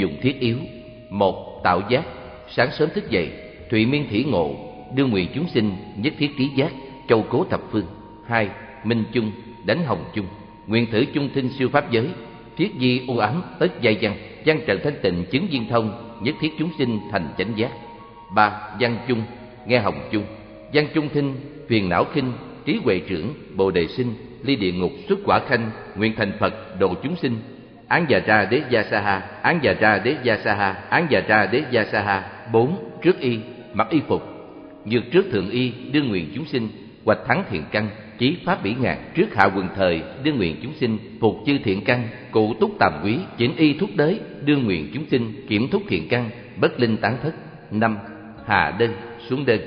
dùng dụng thiết yếu. Một, Tạo giác. Sáng sớm thức dậy, Thụy miên thủy ngộ đưa nguyện chúng sinh nhất thiết trí giác, Châu cố thập phương. Hai, Minh chung, Đánh hồng chung. Nguyện thử chung thinh siêu pháp giới. Thiết di u ám tất giai văn. Văn trần thanh tịnh chứng viên thông, Nhất thiết chúng sinh thành chánh giác. Ba, Văn chung, Nghe hồng chung. Văn chung thinh, Phiền não khinh, Trí huệ trưởng, Bồ đề sinh, Ly địa ngục xuất quả khanh, Nguyện thành Phật độ chúng sinh án già ra đế gia sa ha. Án già ra đế gia sa ha. Án già ra đế gia sa ha. Bốn, trước y, mặc y phục. Dược trước thượng y đương nguyện chúng sinh. Hoạch thắng thiện căn chí pháp bỉ ngạn. Trước hạ quần thời đương nguyện chúng sinh. Phục chư thiện căn, cụ túc tàm quý. Chỉnh y thúc đới đương nguyện chúng sinh. Kiểm thúc thiện căn, bất linh tán thất. Năm, hạ đơn, xuống đơn.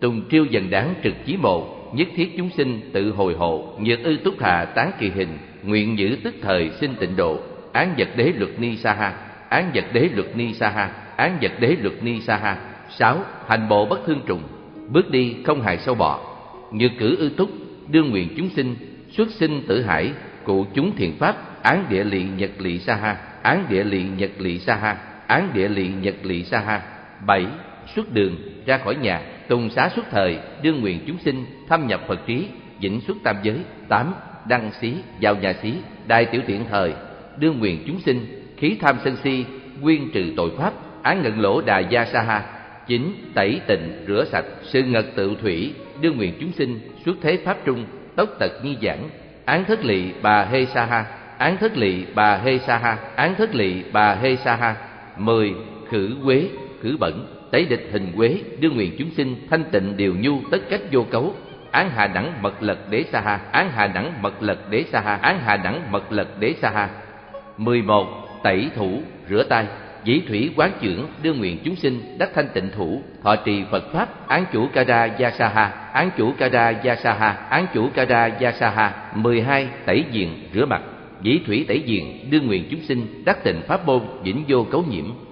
Tùng triêu dần đáng trực chí mộ, nhất thiết chúng sinh tự hồi hộ. Nhược ư túc hạ tán kỳ hình nguyện giữ tức thời sinh tịnh độ, án vật đế luật ni sa ha, án vật đế luật ni sa ha, án vật đế luật ni sa ha. Sáu, hành bộ bất thương trùng, bước đi không hại sâu bọ. Như cử ư túc, đương nguyện chúng sinh, xuất sinh tử hải, cụ chúng thiện pháp, án địa lị nhật lị sa ha, án địa lị nhật lị sa ha, án địa lị nhật lị sa ha. Bảy, xuất đường, ra khỏi nhà, tùng xá xuất thời, đương nguyện chúng sinh, thâm nhập phật trí, vĩnh xuất tam giới. Tám đăng xí, vào nhà xí đại tiểu tiện thời đương nguyện chúng sinh, khí tham sân si, nguyên trừ tội pháp án ngận lỗ đà gia sa ha, chính tẩy tịnh rửa sạch, sự ngật tự thủy đương nguyện chúng sinh xuất thế pháp trung, tốc tật nhi giảng, án thất lỵ bà hê sa ha, án thất lỵ bà hê sa ha, án thất lỵ bà hê sa ha. Mười, khử quế, khử bẩn, tẩy địch hình quế đương nguyện chúng sinh thanh tịnh điều nhu, tất cách vô cấu án hà đẳng mật lật đế sa ha. Án hà đẳng mật lật đế sa ha. Án hà đẳng mật lật đế sa ha. mười một. Tẩy thủ, rửa tay. Dĩ thủy quán trưởng đưa nguyện chúng sinh đắc thanh tịnh thủ. Thọ trì phật pháp, án chủ kara gia sa ha. Án chủ kara gia sa ha. Án chủ kara gia sa ha. mười hai. Tẩy diện, rửa mặt. Dĩ thủy tẩy diện đưa nguyện chúng sinh đắc tịnh pháp môn, vĩnh vô cấu nhiễm.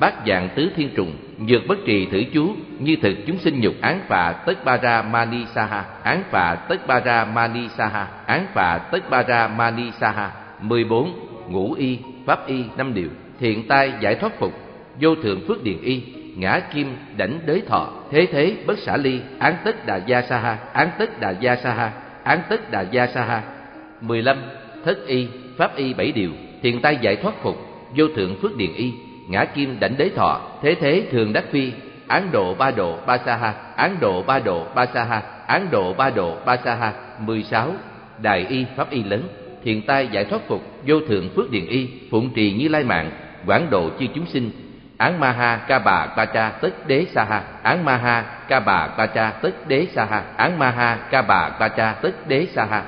bát dạng tứ thiên trùng Dược bất trì thử chú Như thực chúng sinh nhục án phạ tất ba ra mani saha Án phạ tất ba ra mani saha Án phạ tất ba ra mani saha mười bốn Ngũ y, pháp y năm điều Thiện tai giải thoát phục Vô thượng phước điền y Ngã kim đảnh đới thọ Thế thế bất xả ly Án tất đà gia saha Án tất đà gia saha Án tất đà gia saha mười lăm Thất y, pháp y bảy điều Thiện tai giải thoát phục Vô thượng phước điền y ngã kim đảnh đế thọ, thế thế thường đắc phi. Án độ ba độ ba sa ha, án độ ba độ ba sa ha, án độ ba độ ba sa ha. Mười sáu, đại y pháp y lớn thiền tai giải thoát phục, vô thượng phước điền y, phụng trì như lai mạng, quảng độ chư chúng sinh. Án ma ha ca bà ca cha tất đế sa ha, án ma ha ca bà ca cha tất đế sa ha, án ma ha ca bà ca cha tất đế sa ha.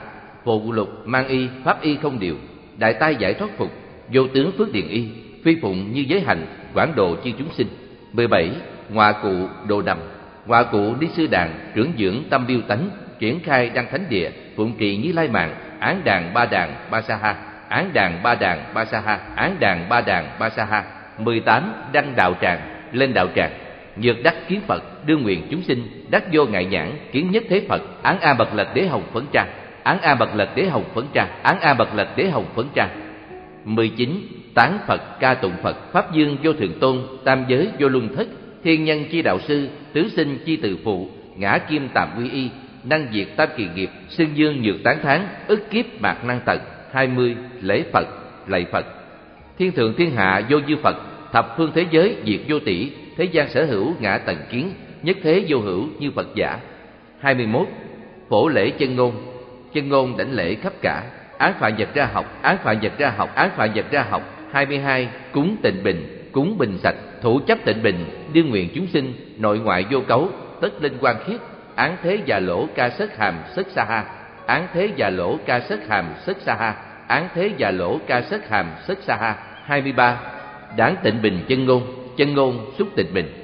Phụ lục mang y pháp y không điều, đại tai giải thoát phục, vô tướng phước điền y phi phụng như giới hành, quảng độ chi chúng sinh. 17. Ngoại cụ đồ đầm. Ngoại cụ đi sư đàn, trưởng dưỡng tâm biêu tánh, triển khai đăng thánh địa, phụng trì như lai mạng, án đàn ba đàn ba sa ha. Án đàn ba đàn ba sa ha, án đàn ba đàn ba sa ha. 18. Đăng đạo tràng, lên đạo tràng. Nhược đắc kiến Phật, đương nguyện chúng sinh, đắc vô ngại nhãn, kiến nhất thế Phật, án a bậc lật đế hồng phấn trang án a bậc lật đế hồng phấn trang án a bậc lật đế hồng phấn trang 19 tán Phật ca tụng Phật pháp dương vô thượng tôn tam giới vô luân thất thiên nhân chi đạo sư tứ sinh chi từ phụ ngã kim tạm quy y năng diệt tam kỳ nghiệp xưng dương nhược tán tháng, ức kiếp mạc năng tận hai mươi lễ Phật lạy Phật. Thiên thượng thiên hạ vô dư Phật thập phương thế giới diệt vô tỷ thế gian sở hữu ngã tần kiến nhất thế vô hữu như Phật giả. Hai mươi 21 phổ lễ chân ngôn. Chân ngôn đảnh lễ khắp cả. Án phạn vật ra học án phạn vật ra học án phạn vật ra học. 22. Cúng tịnh bình, cúng bình sạch, thủ chấp tịnh bình, đương nguyện chúng sinh, nội ngoại vô cấu, tất linh quan khiết, án thế già lỗ ca sất hàm sất sa ha, án thế già lỗ ca sất hàm sất sa ha, án thế già lỗ ca sất hàm sất sa ha. 23. Đáng tịnh bình chân ngôn, chân ngôn xúc tịnh bình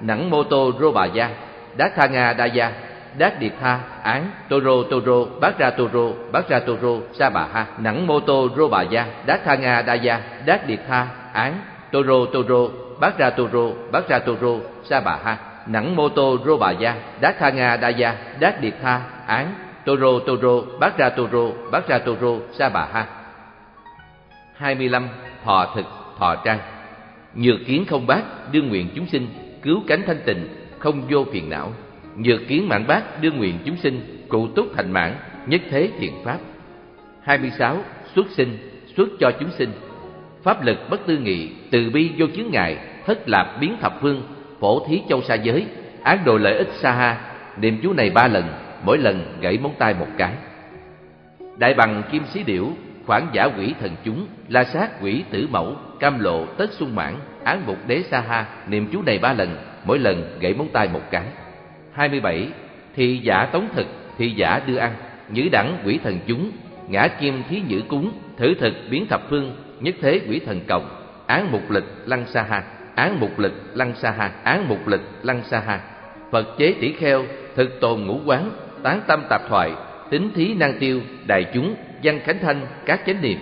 nẵng mô tô rô bà gia đát tha nga đa gia đát Điệp tha án toro toro bát ra toro bát ra toro sa bà ha nẵng mô tô rô bà gia đát tha nga đa gia đát Điệp tha án toro toro bát ra toro bát ra toro sa bà ha nẵng mô tô rô bà gia đát tha nga đa gia đát Điệp tha án toro toro bát ra toro bát ra toro sa bà ha hai mươi lăm thọ thực thọ trang nhược kiến không bác đương nguyện chúng sinh cứu cánh thanh tịnh, không vô phiền não nhược kiến mãn bác đưa nguyện chúng sinh cụ túc thành mãn, nhất thế thiện pháp. Hai mươi sáu, xuất sinh, xuất cho chúng sinh. Pháp lực bất tư nghị, từ bi vô chướng ngại, thất lạp biến thập phương, phổ thí châu sa giới, án đồ lợi ích xa ha, niệm chú này ba lần, mỗi lần gãy móng tay một cái. Đại bằng kim xí điểu khoản giả quỷ thần chúng, la sát quỷ tử mẫu, cam lộ tất sung mãn, án mục đế sa ha, niệm chú này ba lần, mỗi lần gãy móng tay một cái. Hai mươi bảy thì giả tống thực thì giả đưa ăn, nhữ đẳng quỷ thần chúng, ngã kim thí nhữ cúng, thử thực biến thập phương, nhất thế quỷ thần cộng, án mục lịch lăng sa ha, án mục lịch lăng sa ha, án mục lịch lăng sa ha. Phật chế tỷ kheo, thực tồn ngũ quán, tán tâm tạp thoại, tính thí năng tiêu, đại chúng văn khánh thanh các chánh niệm.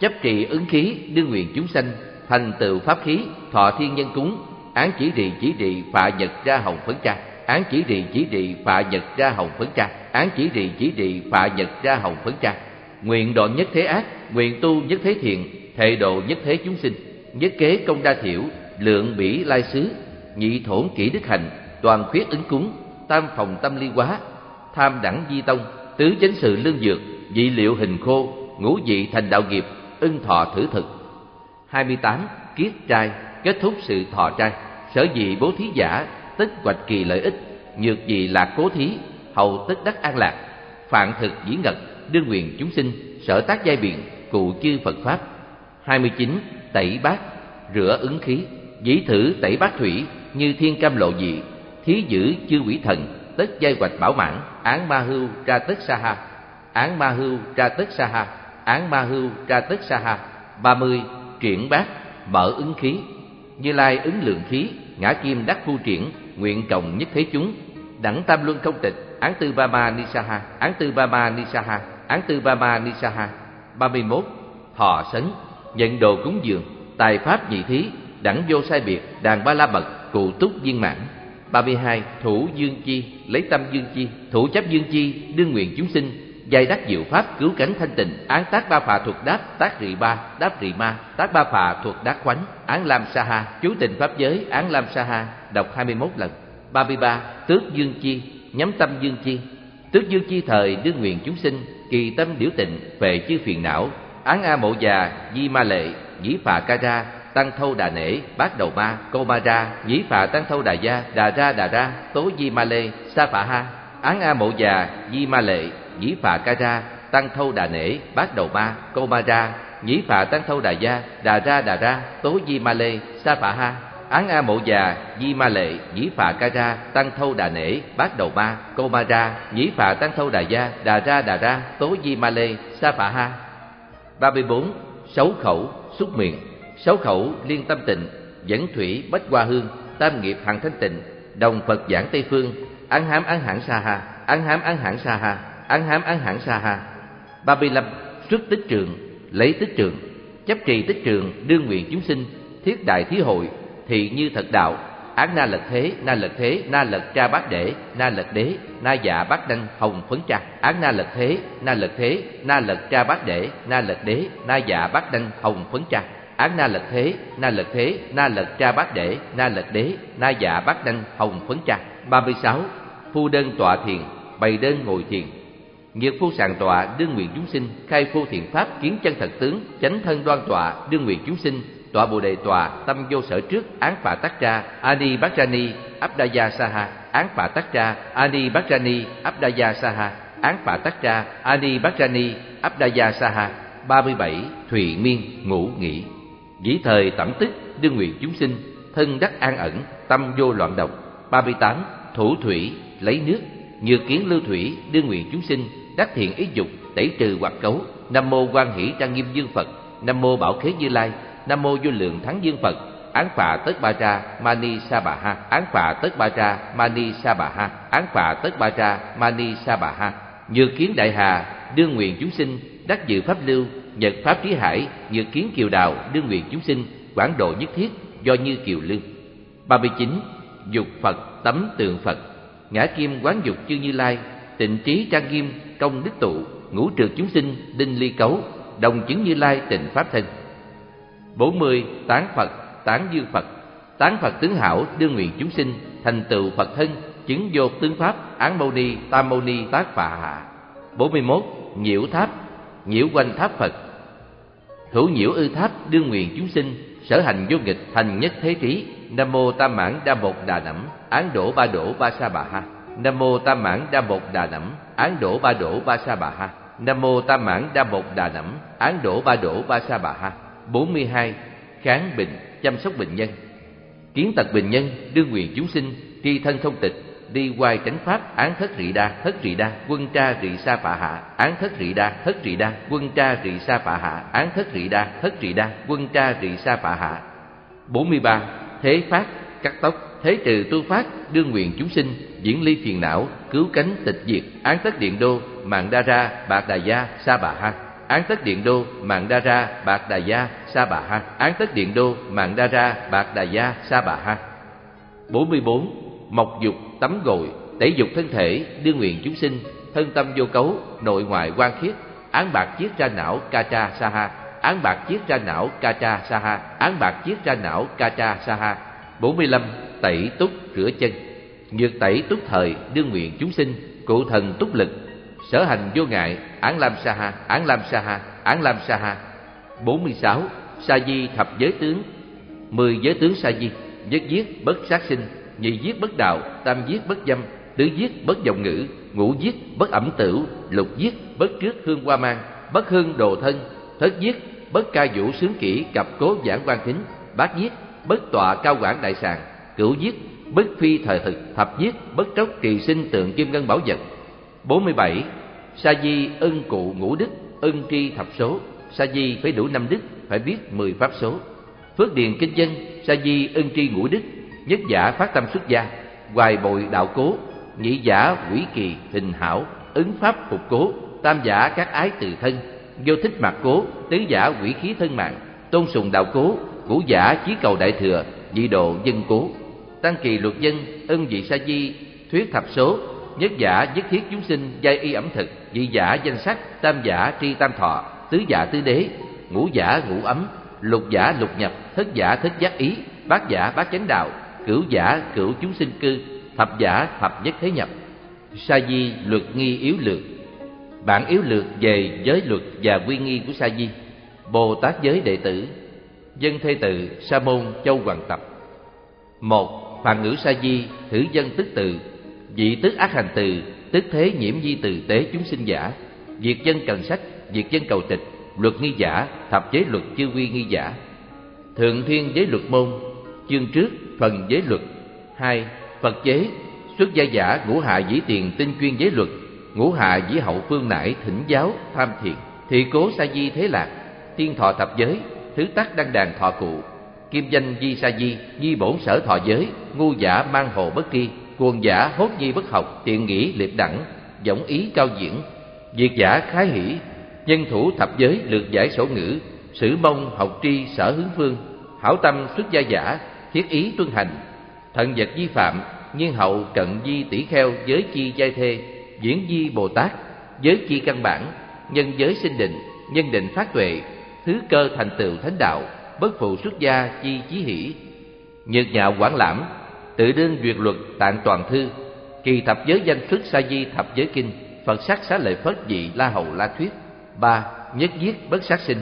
Chấp trì ứng khí đương nguyện chúng sanh, thành tựu pháp khí, thọ thiên nhân cúng, án chỉ trì chỉ trì phạ nhật ra hồng phấn tra án chỉ trì chỉ trì phạ nhật ra hồng phấn tra án chỉ trì chỉ trì phạ nhật ra hồng phấn tra nguyện độ nhất thế ác, nguyện tu nhất thế thiện, thệ độ nhất thế chúng sinh, nhất kế công đa thiểu, lượng bỉ lai xứ, nhị thổn kỹ đức hành toàn khuyết ứng cúng, tam phòng tâm ly quá tham đẳng di tông, tứ chánh sự lương dược dị liệu hình khô, ngũ dị thành đạo nghiệp, ưng thọ thử thực. Hai mươi tám, kiết trai, kết thúc sự thọ trai. Sở dị bố thí giả, tức hoạch kỳ lợi ích, nhược dị lạc cố thí, hầu tức đắc an lạc. Phạn thực dĩ ngật, đương quyền chúng sinh, sở tác giai biện, cụ chư phật pháp. Hai mươi chín, tẩy bát, rửa ứng khí. Dĩ thử tẩy bát thủy, như thiên cam lộ dị. Thí giữ chư quỷ thần, tất giai hoạch bảo mãn, án ma hưu ra tất sa ha án ma hưu ra tất sa ha. Án ma hưu ra tất sa ha. Ba mươi triển bát mở ứng khí. Như lai ứng lượng khí, ngã kim đắc phu triển, nguyện cộng nhất thế chúng. Đẳng tam luân không tịch, án tư ba ma ni sa ha. Án tư ba ma ni sa ha. Án tư ba ma ni sa ha. Ba mươi mốt, thọ sấn, nhận đồ cúng dường, tài pháp nhị thí, đẳng vô sai biệt, đàn ba la mật, cụ túc viên mãn. Ba mươi hai, thủ dương chi, lấy tâm dương chi, thủ chấp dương chi, đương nguyện chúng sinh giai đắc diệu pháp cứu cánh thanh tịnh, án tác ba phà thuộc đáp tác rị ba, đáp rị ma, tác ba phà thuộc đắc khoánh án lam sa ha, chú tình pháp giới, án lam sa ha, đọc hai mươi 21 lần. ba mươi ba, tước dương chi, nhắm tâm dương chi. Tước dương chi thời đương nguyện chúng sinh, kỳ tâm điểu tịnh về chư phiền não. Án a mộ già, di ma lệ dĩ phà ca ra, tăng thâu đà nể, bát đầu ma, cô ma ra dĩ phà tăng thâu đà gia, đà ra đà ra, tố di ma lê, sa phà ha. Án a mộ già, di ma lệ nhĩ phà ca ra, tăng thâu đà nể, bát đầu ma cô ma ra. Nhĩ phà tăng thâu đà gia, đà ra đà ra, tố di ma lê, sa phà ha. Án a mộ già, di ma lệ, nhĩ phà ca ra, tăng thâu đà nể, bát đầu ma cô ma ra. Nhĩ phà tăng thâu đà gia, đà ra đà ra, tố di ma lê, sa phà ha. Ba mươi bốn, sáu khẩu xúc miệng. Sáu khẩu liên tâm tịnh, dẫn thủy bách hoa hương, tam nghiệp hằng thanh tịnh, đồng phật giảng tây phương. Ăn hám ăn hẳn sa ha. Ăn hám ăn hẳn sa ha ăn hám ăn hẳn sa ha ba mươi lăm xuất tích trường lấy tích trường chấp trì tích trường đương nguyện chúng sinh thiết đại thí hội thị như thật đạo án na lật thế na lật thế na lật tra bát đệ na lật đế na dạ bát đanh hồng phấn tra án na lật thế na lật thế na lật tra bát đệ na lật đế na dạ bát đanh hồng phấn tra án na lật thế na lật thế na lật tra bát đệ na lật đế na dạ bát đanh hồng phấn tra ba mươi sáu phu đơn tọa thiền bày đơn ngồi thiền nghiệp phu sàng tọa đương nguyện chúng sinh, khai phu thiện pháp kiến chân thật tướng, chánh thân đoan tọa đương nguyện chúng sinh, tọa bồ đề tọa tâm vô sở trước, án phạ tắc ra ani bát ra ni, abdaya saha, án phạ tắc ra ani bát ra ni, abdaya saha, án phạ tắc ra ani bát ra ni, abdaya saha. Ba mươi bảy, thùy miên ngủ nghỉ dĩ thời tẩm tức đương nguyện chúng sinh, thân đắc an ẩn, tâm vô loạn động ba mươi tám, thủ thủy, lấy nước. Như kiến lưu thủy, đương nguyện chúng sinh đắc thiện ý dục, tẩy trừ hoặc cấu. Nam mô quan hỷ trang nghiêm dương phật. Nam mô bảo khế như lai. Nam mô vô lượng thắng dương phật. Án phạ tất ba ra mani sa bà ha. Án phạ tất ba ra mani sa bà ha. Án phạ tất ba ra mani sa bà ha. Như kiến đại hà, đương nguyện chúng sinh, đắc dự pháp lưu, nhật pháp trí hải như kiến kiều đào, đương nguyện chúng sinh, quảng độ nhất thiết, do như kiều lương. Ba mươi chín, dục phật tấm tượng phật. Ngã kim quán dục chư như lai. Tịnh trí trang nghiêm công đức tụ, ngũ trượt chúng sinh, đinh ly cấu, đồng chứng như lai tịnh pháp thân. Bốn mươi, tán phật, tán dư phật. Tán phật tướng hảo, đương nguyện chúng sinh, thành tựu phật thân, chứng vô tướng pháp, án mâu ni, tam mâu ni, tác phà hạ. Bốn mươi mốt, nhiễu tháp, nhiễu quanh tháp phật. Hữu nhiễu ư tháp, đương nguyện chúng sinh, sở hành vô nghịch, thành nhất thế trí nam mô tam mãn đa một đà nẵm án đổ ba đổ ba sa bà ha nam mô tam mãn đa mục đà nẵm án đổ ba đổ ba sa bà ha. Nam mô tam mãn đa mục đà nẵm án đổ ba đổ ba sa bà ha. Bốn mươi hai, kháng bệnh chăm sóc bệnh nhân. Kiến tật bệnh nhân đương nguyện chúng sinh, tri thân thông tịch, đi hoài tránh pháp, án thất rị đa, thất rị đa, quân tra rị sa phạ hạ, án thất rị đa, thất rị đa, quân tra rị sa phạ hạ, án thất rị đa, thất rị đa, quân tra rị sa phạ hạ. Bốn mươi ba, thế phát, cắt tóc thế từ tu phát đương nguyện chúng sinh diễn ly phiền não, cứu cánh tịch diệt án tất điện đô, mạng đa ra, bạc đà gia, sa bà ha. Án tất điện đô, mạng đa ra, bạc đà gia, sa bà ha. Án tất điện đô, mạng đa ra, bạc đà gia, sa bà ha. Bốn mươi bốn, mộc dục tắm gội tẩy dục thân thể đương nguyện chúng sinh, thân tâm vô cấu, nội ngoại quan khiết, án bạc chiết ra não ca cha sa ha. Án bạc chiết ra não ca cha sa ha. Án bạc chiết ra não ca cha sa ha bốn mươi lăm tẩy túc rửa chân. Nhược tẩy túc thời đương nguyện chúng sinh, cụ thần túc lực, sở hành vô ngại, án lam sa ha, án lam sa ha, án lam sa ha. Bốn mươi sáu, sa di thập giới tướng. Mười giới tướng sa di, nhất giết bất sát sinh, nhị giết bất đạo, tam giết bất dâm, tứ giết bất dòng ngữ, ngũ giết bất ẩm tửu, lục giết bất trước hương hoa mang, bất hương đồ thân, thất giết bất ca vũ sướng kỹ cặp cố giảng quan thính, bát giết bất tọa cao quảng đại sàng, cửu giết, bất phi thời thực, thập giết, bất tróc trì sinh tượng kim ngân bảo vật. Bốn mươi bảy, sa di ân cụ ngũ đức, ân tri thập số. Sa di phải đủ năm đức, phải biết mười pháp số. Phước điền kinh dân, sa di ân tri ngũ đức, nhất giả phát tâm xuất gia, hoài bồi đạo cố, nhị giả quỷ kỳ hình hảo, ứng pháp phục cố, tam giả các ái từ thân, vô thích mặt cố, tứ giả quỷ khí thân mạng, tôn sùng đạo cố cũ giả chí cầu đại thừa, dị độ dân cố. Tăng kỳ luật dân, ân dị sa di, thuyết thập số, nhất giả nhất thiết chúng sinh, giai y ẩm thực, dị giả danh sắc, tam giả tri tam thọ, tứ giả tứ đế, ngũ giả ngũ ấm, lục giả lục nhập, thất giả thất giác ý, bát giả bát chánh đạo, cửu giả cửu chúng sinh cư, thập giả thập nhất thế nhập. Sa di luật nghi yếu lược. Bản yếu lược về giới luật và quy nghi của sa di. Bồ tát giới đệ tử dân thê tự, sa môn, châu hoàng tập. Một phạn ngữ sa di, thử dân tức từ. Vị tức ác hành từ tức thế nhiễm di từ tế chúng sinh giả. Việc dân cần sách, việc dân cầu tịch, luật nghi giả, thập giới luật chư quy nghi giả. Thượng thiên giới luật môn, chương trước phần giới luật. Hai, phật chế xuất gia giả ngũ hạ dĩ tiền tinh chuyên giới luật, ngũ hạ dĩ hậu phương nải thỉnh giáo tham thiền thị cố sa di thế lạc, thiên thọ thập giới thứ tắc đăng đàn thọ cụ. Kim danh di sa di di bổn sở thọ giới, ngu giả mang hồ bất kỳ cuồng giả hốt nhi bất học, tiện nghĩ liệt đẳng Giọng ý cao diễn. Diệt giả khái hỷ, nhân thủ thập giới lược giải sổ ngữ, sử mông học tri sở hướng phương, hảo tâm xuất gia giả, thiết ý tuân hành. Thận vật di phạm, nhiên hậu cận di tỷ kheo giới chi giai thê, diễn di bồ tát, giới chi căn bản, nhân giới sinh định, nhân định phát tuệ thứ cơ thành tựu thánh đạo, bất phụ xuất gia chi chí hỷ. Nhược nhạo quảng lãm, tự đương duyệt luật tạng toàn thư, kỳ thập giới danh xuất sa di thập giới kinh, phật sắc xá lợi phất dị la hầu la thuyết. Ba, nhất giết bất sát sinh,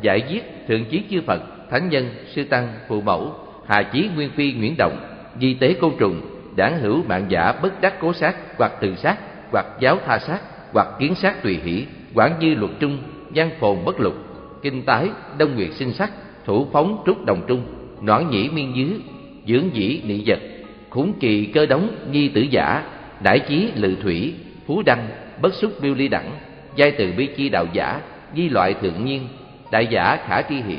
giải giết thượng chí chư phật, thánh nhân, sư tăng, phụ mẫu hà chí nguyên phi nguyễn động, di tế côn trùng, đảng hữu mạng giả bất đắc cố sát, hoặc tự sát, hoặc giáo tha sát, hoặc kiến sát tùy hỷ, quản dư luật trung, văn phồn bất lục kinh tái, đông nguyệt sinh sắc, thủ phóng trúc đồng trung, noãn nhĩ miên dứ, dưỡng dĩ nị vật, khủng kỳ cơ đóng nhi tử giả, đại chí lự thủy, phú đăng, bất xúc biêu ly đẳng, giai từ bi chi đạo giả, di loại thượng nhiên, đại giả khả tri hỷ,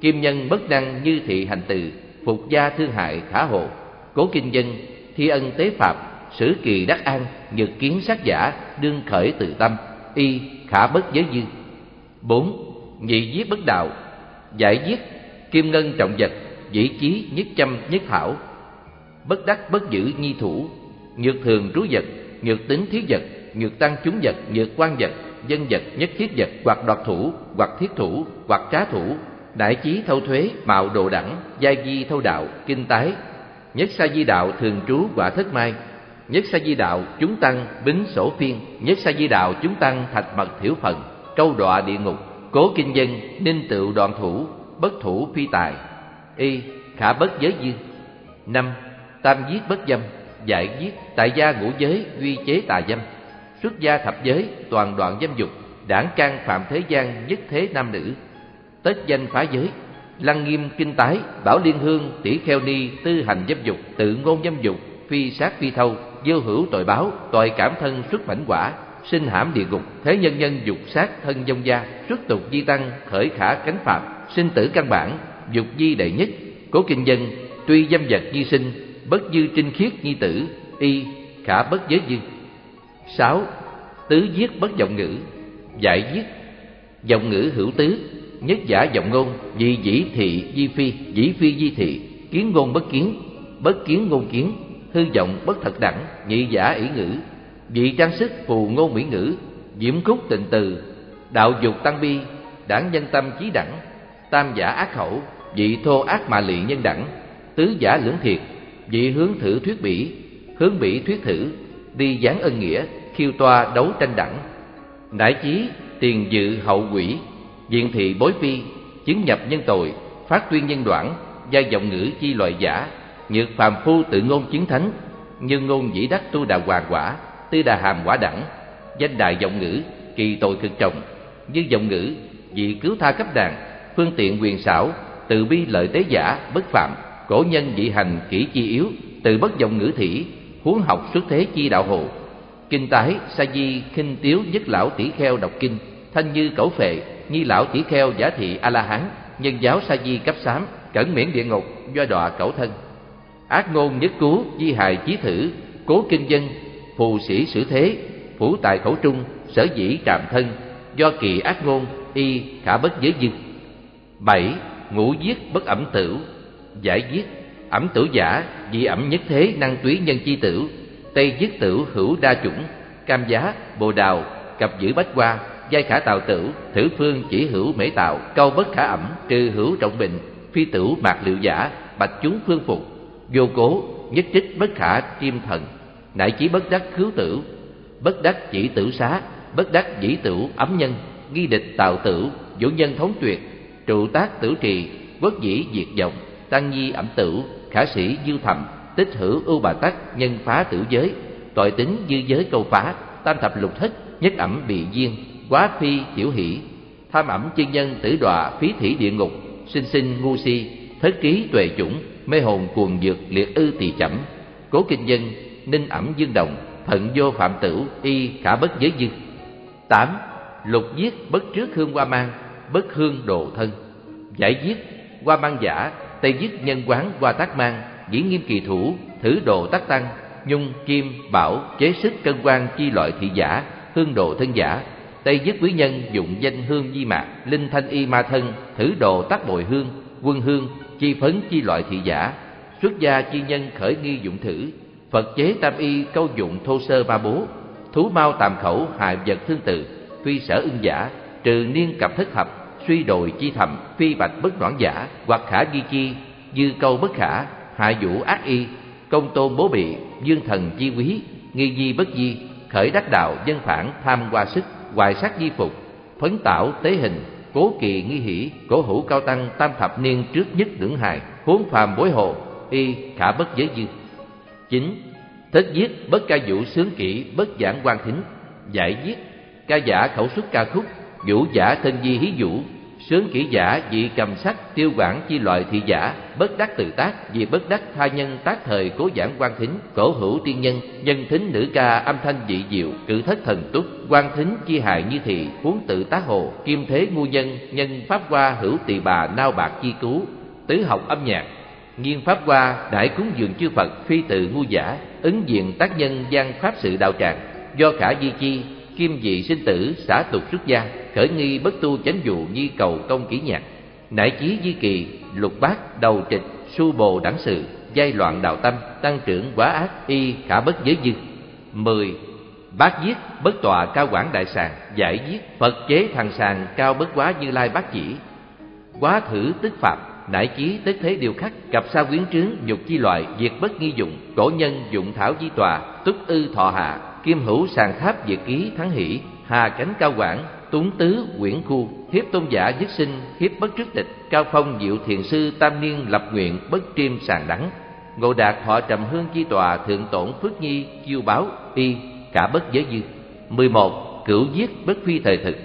kim nhân bất năng như thị hành từ, phục gia thương hại khả hộ, cố kinh dân, thi ân tế phạm sử kỳ đắc an nhược kiến sát giả, đương khởi từ tâm, y khả bất giới dư. Bốn nhị giết bất đạo, giải giết kim ngân trọng vật, dĩ chí nhất châm nhất thảo, bất đắc bất giữ nhi thủ, nhược thường trú vật, nhược tính thiếu vật, nhược tăng chúng vật, nhược quan vật, dân vật nhất thiết vật, hoặc đoạt thủ, hoặc thiết thủ, hoặc trá thủ, đại chí thâu thuế, mạo đồ đẳng, gia di thâu đạo, kinh tái, nhất sa di đạo thường trú quả thất mai, nhất sa di đạo chúng tăng bính sổ phiên, nhất sa di đạo chúng tăng thạch mật thiểu phần câu đọa địa ngục cố kinh dân ninh tựu đoạn thủ, bất thủ phi tài. Y, khả bất giới dư. Năm, tam giết bất dâm, giải giết tại gia ngũ giới duy chế tà dâm. Xuất gia thập giới, toàn đoạn dâm dục, đảng can phạm thế gian nhất thế nam nữ. Tết danh phá giới, lăng nghiêm kinh tái, bảo liên hương tỷ kheo ni, tư hành dâm dục, tự ngôn dâm dục, phi sát phi thâu, vô hữu tội báo, tội cảm thân xuất mảnh quả sinh hãm địa ngục, thế nhân nhân dục sát thân dông gia xuất tục di tăng, khởi khả cánh phạm, sinh tử căn bản, dục di đệ nhất. Cố kinh dân tuy dâm vật di sinh, bất dư trinh khiết nhi tử, y khả bất giới dư. Sáu, tứ giết bất giọng ngữ, giải giết giọng ngữ hữu tứ, nhất giả giọng ngôn, vì dĩ thị di phi, dĩ phi di thị, kiến ngôn bất kiến bất kiến ngôn kiến, hư giọng bất thật đẳng, nhị giả ỷ ngữ dị trang sức phù ngôn mỹ ngữ, diễm khúc tịnh từ, đạo dục tăng bi đảng nhân tâm chí đẳng, tam giả ác khẩu dị thô ác mà lị nhân đẳng, tứ giả lưỡng thiệt dị hướng thử thuyết bỉ, hướng bỉ thuyết thử, đi gián ân nghĩa, khiêu toa đấu tranh đẳng. Đại chí, tiền dự hậu quỷ, diện thị bối phi, chứng nhập nhân tội, phát tuyên nhân đoạn, gia giọng ngữ chi loại giả, nhược phàm phu tự ngôn chứng thánh nhưng ngôn dĩ đắc tu đà hoàng quả tư đà hàm quả đẳng, danh đại giọng ngữ, kỳ tội cực trọng. Như giọng ngữ, vị cứu tha cấp đàn, phương tiện quyền xảo, từ bi lợi tế giả, bất phạm, cổ nhân dị hành kỹ chi yếu, từ bất giọng ngữ thỉ huống học xuất thế chi đạo hộ kinh tái sa di khinh tiếu nhất lão tỷ kheo đọc kinh, thanh như cẩu phệ, nhi lão tỷ kheo giả thị a la hán nhân giáo sa di cấp sám, cẩn miễn địa ngục do đọa cẩu thân. Ác ngôn nhất cứu di hài chí thử, cố kinh dân phù sĩ sử thế, phủ tài khẩu trung, sở dĩ trạm thân, do kỳ ác ngôn, y khả bất giới dư. Bảy, ngũ giết bất ẩm tử giải giết, ẩm tử giả dị ẩm nhất thế, năng túy nhân chi tử. Tây giết tử, hữu đa chủng. Cam giá, bồ đào cặp giữ bách hoa, giai khả tào tử, thử phương chỉ hữu mễ tạo câu bất khả ẩm, trừ hữu trọng bệnh phi tử mạc liệu giả, bạch chúng phương phục. Vô cố, nhất trích bất khả chiêm thần nại chỉ bất đắc khứu tử, bất đắc chỉ tử xá, bất đắc dĩ tử ấm nhân, nghi địch tạo tử, vũ nhân thống tuyệt, trụ tác tử trì, quốc dĩ diệt vọng, tăng nhi ẩm tử, khả sĩ dư thầm, tích hữu ưu bà tắc nhân phá tử giới, tội tính dư giới câu phá, tam thập lục thất nhất ẩm bị duyên, quá phi tiểu hỷ, tham ẩm chân nhân tử đọa phí thủy địa ngục, sinh sinh ngu si thất ký tuệ chủng, mê hồn cuồng dược liệt ư tỳ chẩm, cố kinh dân ninh ẩm dương đồng thận vô phạm tử y khả bất giới dư. Tám, lục giết bất trước hương hoa mang, bất hương đồ thân. Giải giết hoa mang giả, tây giết nhân quán hoa tác mang, dĩ nghiêm kỳ thủ, thử đồ tác tăng, nhung kim bảo chế sức cân quan chi loại thị giả, hương đồ thân giả. Tây giết quý nhân dụng danh hương di mạc, linh thanh y ma thân, thử đồ tác bồi hương, quân hương chi phấn chi loại thị giả. Xuất gia chi nhân khởi nghi dụng thử phật chế tam y câu dụng thô sơ ba bố, thú mau tàm khẩu hại vật thương tự phi sở ưng giả, trừ niên cặp thất hợp, suy đồi chi thầm, phi bạch bất đoạn giả, hoặc khả ghi chi dư câu bất khả, hạ vũ ác y, công tôn bố bị, dương thần chi quý, nghi di bất di, khởi đắc đạo dân phản, tham qua sức, hoài sát di phục, phấn tảo tế hình, cố kỳ nghi hỷ, cổ hữu cao tăng tam thập niên trước nhất lưỡng hài, huống phàm bối hộ, y khả bất giới dư. 9. thất viết bất ca vũ sướng kỹ bất giảng quan thính, giải viết ca giả khẩu xuất ca khúc, vũ giả thân di hí vũ, sướng kỹ giả dị cầm sắc tiêu quản chi loại thị giả, bất đắc tự tác vì bất đắc tha nhân tác thời cố giảng quan thính, cổ hữu tiên nhân nhân thính nữ ca âm thanh dị diệu, cử thất thần túc, quan thính chi hài như thị, huống tự tác hồ, kim thế ngu nhân nhân pháp hoa hữu tỳ bà nao bạc chi cứu, tứ học âm nhạc nghiên pháp hoa đại cúng dường chư phật, phi tự ngu giả ứng diện tác nhân gian pháp sự đạo tràng. Do khả di chi, kim dị sinh tử, xả tục xuất gia, khởi nghi bất tu chánh dụ nhi cầu công kỹ nhạc. Nại chí di kỳ, lục bát, đầu trịch, su bồ đẳng sự, giai loạn đạo tâm, tăng trưởng quá ác, y khả bất giới dư. Mười, bát giết, bất tọa cao quảng đại sàng, giải giết, phật chế thằng sàng cao bất quá như lai bát chỉ. Quá thử tức phạm nại chí tức thế điều khắc, cặp sa quyến trướng, nhục chi loại, diệt bất nghi dụng, cổ nhân, dụng thảo di tòa, túc ư thọ hạ, kim hữu, sàng tháp, diệt ký, thắng hỷ, hà cánh cao quảng tuấn tứ, quyển khu, hiếp tôn giả dứt sinh, hiếp bất trước tịch cao phong, diệu thiền sư, tam niên, lập nguyện, bất triêm, sàng đắng. Ngộ đạt họ trầm hương chi tòa, thượng tổn phước nhi, chiêu báo, y, cả bất giới dư. Mười một, cửu giết bất phi thời thực.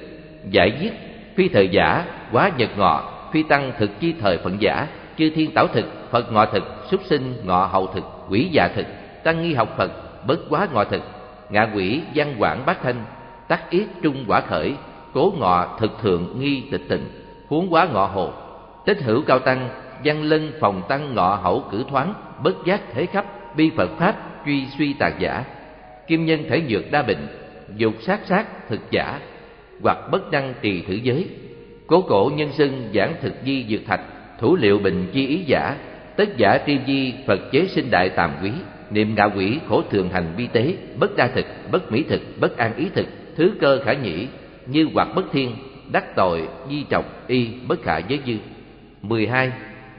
Giải giết, phi thời giả, quá nhật ngọ phi tăng thực chi thời phận giả, chư thiên tảo thực, phật ngọ thực, súc sinh ngọ hậu thực, quỷ già thực, tăng nghi học phật, bất quá ngọ thực, ngạ quỷ, văn quảng bát thanh tắc yết trung quả khởi, cố ngọ thực thượng nghi tịch tịnh, huống quá ngọ hồ. Tích hữu cao tăng, văn lân phòng tăng ngọ hậu cử thoáng, bất giác thế khắp, bi phật pháp, truy suy tạc giả. Kim nhân thể nhược đa bệnh, dục sát sát thực giả, hoặc bất đăng trì thử giới cố cổ nhân xưng giảng thực di dược thạch, thủ liệu bình chi ý giả, tất giả tri di phật chế sinh đại tàm quý, niệm ngạ quỷ khổ thường hành vi tế, bất đa thực, bất mỹ thực, bất an ý thực, thứ cơ khả nhĩ, như hoặc bất thiên, đắc tội, di trọng y, bất khả giới dư. mười hai.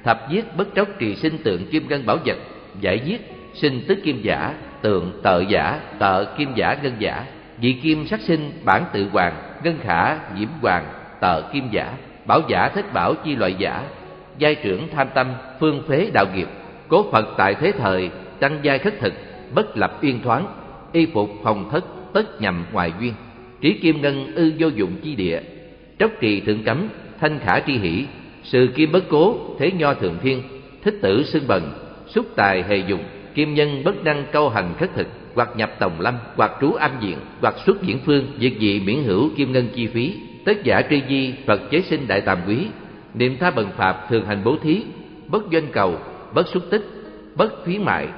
Thập giết bất tróc trì sinh tượng kim ngân bảo vật, giải giết, sinh tức kim giả, tượng tợ giả, tợ kim giả ngân giả dị kim sắc sinh bản tự hoàng, ngân khả, nhiễm hoàng tờ kim giả, bảo giả thích bảo chi loại giả, giai trưởng tham tâm, phương phế đạo nghiệp, cố phật tại thế thời, tăng giai khất thực, bất lập uyên thoáng, y phục phòng thất, tất nhằm ngoài duyên. Trí kim ngân ư vô dụng chi địa, tróc trì thượng cấm, thanh khả tri hỷ, sự kim bất cố, thế nho thượng thiên, thích tử xưng bần, xúc tài hề dùng kim nhân bất năng câu hành khất thực, hoặc nhập tòng lâm, hoặc trú âm diện, hoặc xuất diễn phương, việc gì miễn hữu kim ngân chi phí tất giả tri di, phật chế sinh đại tàm quý, niệm tha bần pháp thường hành bố thí, bất doanh cầu, bất xúc tích, bất phí mại,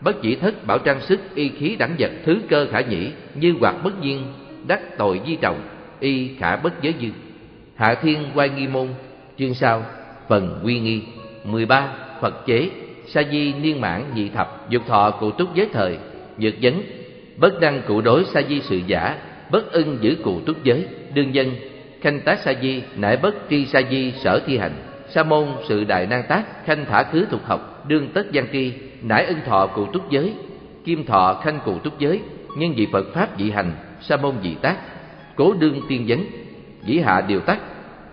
bất chỉ thất bảo trang sức, y khí đẳng vật, thứ cơ khả nhĩ, như hoạt bất nhiên, đắc tội di trọng, y khả bất giới dư. Hạ thiên quay nghi môn, chương sau, phần quy nghi. Mười ba, phật chế, sa di niên mãn nhị thập, dục thọ cụ túc giới thời, nhược vấn, bất đăng cụ đối sa di sự giả, bất ưng giữ cụ túc giới đương dân khanh tác sa di nải bất tri sa di sở thi hành. Sa môn sự đại nan tác, khanh thả khứ thuộc học, đương tất giang tri nãi ân thọ cụ túc giới. Kim thọ khanh cụ túc giới nhân vị phật pháp dị hành, sa môn dị tác. Cố đương tiên vấn, dĩ hạ điều tắc.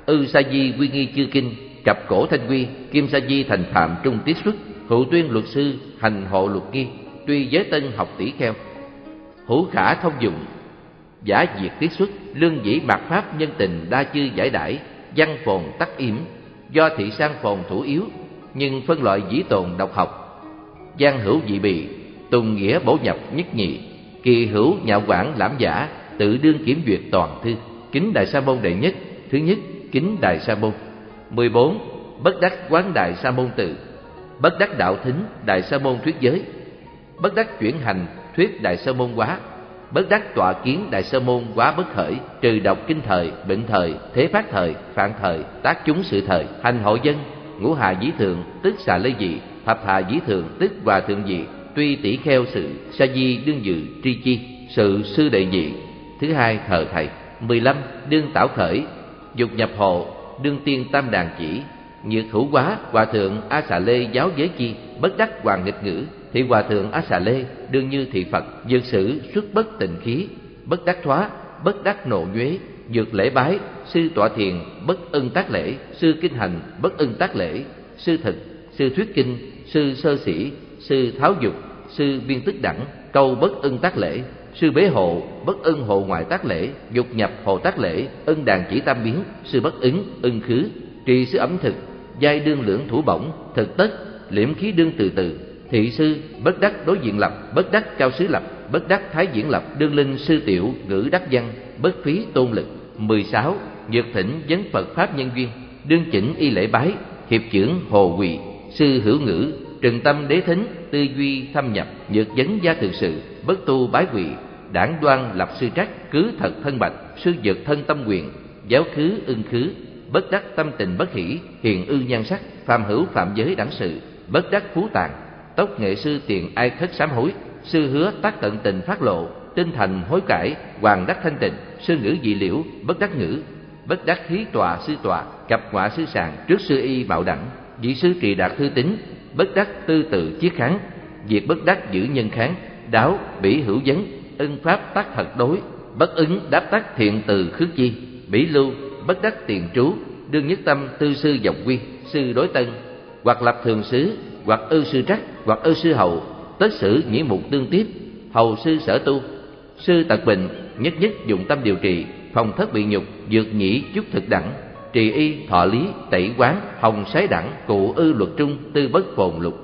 Ư sa di quy nghi chư kinh, cặp cổ thanh quy, kim sa di thành phạm trung tiết xuất. Hữu tuyên luật sư, hành hộ luật nghi, tuy giới tân học tỷ kheo. Hữu khả thông dụng giả diệt tiết xuất, lương dĩ mạt pháp nhân tình đa chư giải đãi, văn phồn tắc yểm, do thị sang phồn thủ yếu, nhưng phân loại dĩ tồn độc học. Giang hữu dị bị tùng nghĩa bổ nhập nhất nhị, kỳ hữu nhạo quản lãm giả, tự đương kiểm duyệt toàn thư, kính đại sa môn đệ nhất, thứ nhất, kính đại sa môn. Mười bốn, bất đắc quán đại sa môn tự, bất đắc đạo thính đại sa môn thuyết giới, bất đắc chuyển hành thuyết đại sa môn quá bất đắc tọa kiến đại sơ môn quá bất khởi, trừ độc kinh thời, bệnh thời, thế phát thời phạn thời, tác chúng sự thời, hành hộ dân. Ngũ hạ dĩ thượng, tức xà lê dị, thập hạ dĩ thượng, tức hòa thượng dị, tuy tỷ kheo sự, sa di đương dự tri chi, sự sư đệ dị. Thứ hai, thờ thầy. Mười lăm, đương tảo khởi. Dục nhập hộ, đương tiên tam đàn chỉ. Nhược hữu quá, hòa thượng a xà lê giáo giới chi, bất đắc hoàng nghịch ngữ thì hòa thượng a xà lê đương như thị phật dược sử xuất bất tình khí bất đắc thoá bất đắc nộ nhuế Dược lễ bái, sư tọa thiền, bất ân tác lễ, sư kinh hành, bất ân tác lễ, sư thực, sư thuyết kinh, sư sơ sĩ, sư tháo dục, sư biên tức đẳng, câu bất ân tác lễ, sư bế hộ, bất ân hộ ngoại tác lễ, dục nhập hộ tác lễ, ân đàn chỉ tam biến, sư bất ứng, ân khứ, trì sư ẩm thực, giai đương lưỡng thủ bổng, thực tất, liễm khí đương từ từ, thị sư, bất đắc đối diện lập, bất đắc cao sứ lập, bất đắc thái diễn lập, đương linh sư tiểu, ngữ đắc văn, bất phí tôn lực. mười sáu Nhược thỉnh vấn Phật Pháp nhân duyên, đương chỉnh y lễ bái, hiệp trưởng hồ quỳ, sư hữu ngữ, trừng tâm đế thính, tư duy thâm nhập, nhược vấn gia thực sự, bất tu bái quỳ, đảng đoan lập sư trách, cứ thật thân bạch, sư dược thân tâm quyền, giáo khứ ưng khứ, bất đắc tâm tình bất hỷ, hiền ư nhan sắc, phàm hữu phạm giới đẳng sự, bất đắc phú tàng tốc nghệ sư tiền ai khất sám hối, sư hứa tác tận tình phát lộ, tinh thành hối cải, hoàng đắc thanh tịnh, sư ngữ dị liễu, bất đắc ngữ, bất đắc khí tòa sư tòa, cặp quả sư sàng trước sư y bạo đẳng, vị sư trì đạt thư tính bất đắc tư tự chiết kháng, diệt bất đắc giữ nhân kháng, đáo bỉ hữu vấn, ân pháp tác thật đối, bất ứng đáp tác thiện từ khước chi, bỉ lưu, bất đắc tiền trú, đương nhất tâm tư sư dòng quy, sư đối tân, hoặc lập thường xứ, hoặc ư sư trắc, hoặc ư sư hậu, tất sử nhĩ mục tương tiếp, hầu sư sở tu, sư tật bệnh, nhất nhất dụng tâm điều trị, phòng thất bị nhục, dược nhĩ chút thực đẳng, trì y, thọ lý, tẩy quán, hồng sái đẳng, cụ ư luật trung, tư bất phồn lục.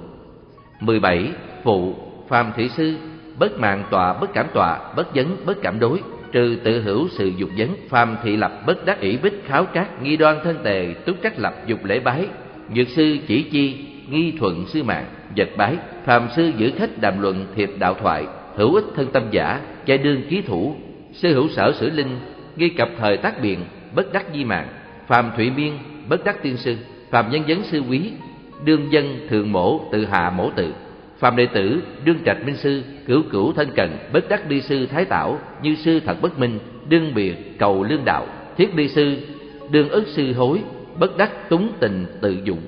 17. Phụ, phàm thị sư, bất mạng tọa, bất cảm tọa, bất vấn, bất cảm đối, trừ tự hữu sự dục vấn, phàm thị lập, bất đắc ỷ bích kháo trác, nghi đoan thân tề, túc trách lập, dục lễ bái, nhược sư chỉ chi, nghi thuận sư mạng, vật bái, phàm sư giữ khách đàm luận thiệp đạo thoại, hữu ích thân tâm giả, giai đương ký thủ, sư hữu sở sử linh, nghi cập thời tác biện, bất đắc di mạng, phàm thủy miên bất đắc tiên sư, phàm nhân vấn sư quý, đương dân thượng mổ tự hạ mổ tự, phàm đệ tử đương trạch minh sư, cửu cửu thân cận, bất đắc đi sư thái tảo, như sư thật bất minh, đương biệt cầu lương đạo, thiết đi sư, đương ức sư hối, bất đắc túng tình tự dụng,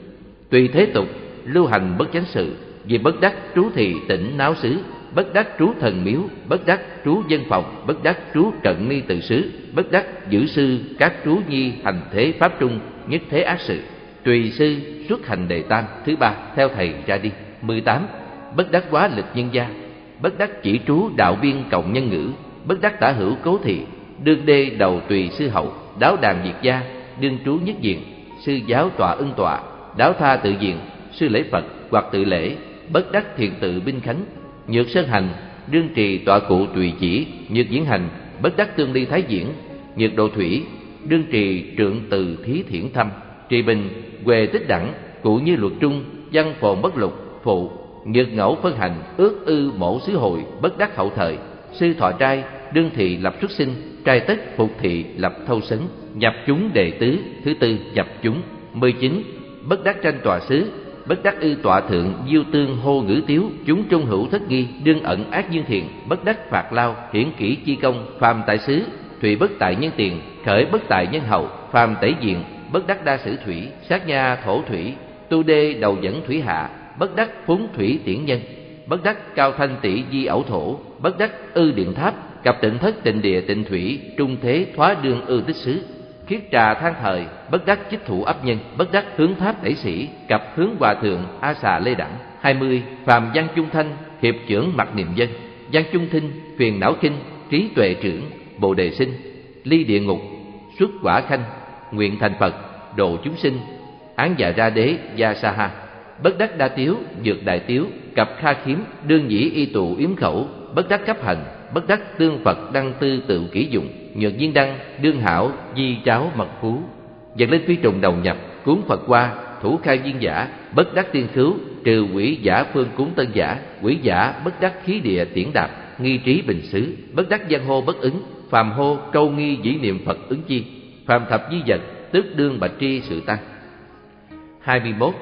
tùy thế tục, lưu hành bất chánh sự, vì bất đắc trú thị tỉnh náo xứ, bất đắc trú thần miếu, bất đắc trú dân phòng, bất đắc trú cận ni tự xứ, bất đắc giữ sư các trú nhi hành thế pháp trung, nhất thế ác sự. Tùy sư xuất hành đề tam thứ ba theo thầy ra đi. mười tám Bất đắc quá lực nhân gia, bất đắc chỉ trú đạo viên cộng nhân ngữ, bất đắc tả hữu cố thị, đương đê đầu tùy sư hậu, đáo đàm diệt gia, đương trú nhất diện, sư giáo tọa ưng tọa, đáo tha tự diện, sư lễ Phật hoặc tự lễ, bất đắc thiền tự binh khánh, nhược sơn hành, đương trì tọa cụ tùy chỉ, nhược diễn hành, bất đắc tương ly thái diễn, nhược độ thủy, đương trì trượng từ thí thiển thâm, trì bình, quề tích đẳng, cụ như luật trung, văn phồn bất lục, phụ, nhược ngẫu phân hành, ước ư mổ xứ hội, bất đắc hậu thời, sư thọ trai, đương thị lập xuất sinh, trai tất phục thị lập thâu sấn, nhập chúng đệ tứ, thứ tư nhập chúng, mười chín bất đắc tranh tòa xứ, bất đắc ư tọa thượng diêu tương hô ngữ tiếu, chúng trung hữu thất nghi, đương ẩn ác dương thiện, bất đắc phạt lao, hiển kỹ chi công, phàm tại xứ thủy bất tại nhân tiền, khởi bất tại nhân hậu, phàm tẩy diện, bất đắc đa sử thủy, sát nha thổ thủy, tu đê đầu dẫn thủy hạ, bất đắc phúng thủy tiễn nhân, bất đắc cao thanh tỷ di ẩu thổ, bất đắc ư điện tháp, cặp tịnh thất tịnh địa tịnh thủy, trung thế thoá đương ư tích xứ khiết trà than thời, bất đắc chích thủ ấp nhân, bất đắc hướng tháp đẩy sĩ, cặp hướng hòa thượng a xà lê đẳng. Hai mươi, phàm văn trung thanh, hiệp trưởng mặt niệm dân. Văn trung thinh phiền não kinh trí tuệ trưởng, bồ đề sinh. Ly địa ngục, xuất quả khanh, nguyện thành phật, độ chúng sinh. Án dạ ra đế, gia sa ha. Bất đắc đa tiếu dược đại tiếu, cặp kha khiếm, đương dĩ y tụ yếm khẩu, bất đắc cấp hành bất đắc tương phật đăng tư tự kỷ dụng, nhược nhiên đăng, đương hảo, di tráo mật phú dần lên phi trùng đầu nhập, cúng phật qua, thủ khai viên giả, bất đắc tiên cứu, trừ quỷ giả phương cúng tân giả, quỷ giả bất đắc khí địa tiễn đạp, nghi trí bình xứ, bất đắc giang hô bất ứng, phàm hô câu nghi dĩ niệm phật ứng chi, phàm thập di vật tức đương bạch tri sự tăng hai mươi 21.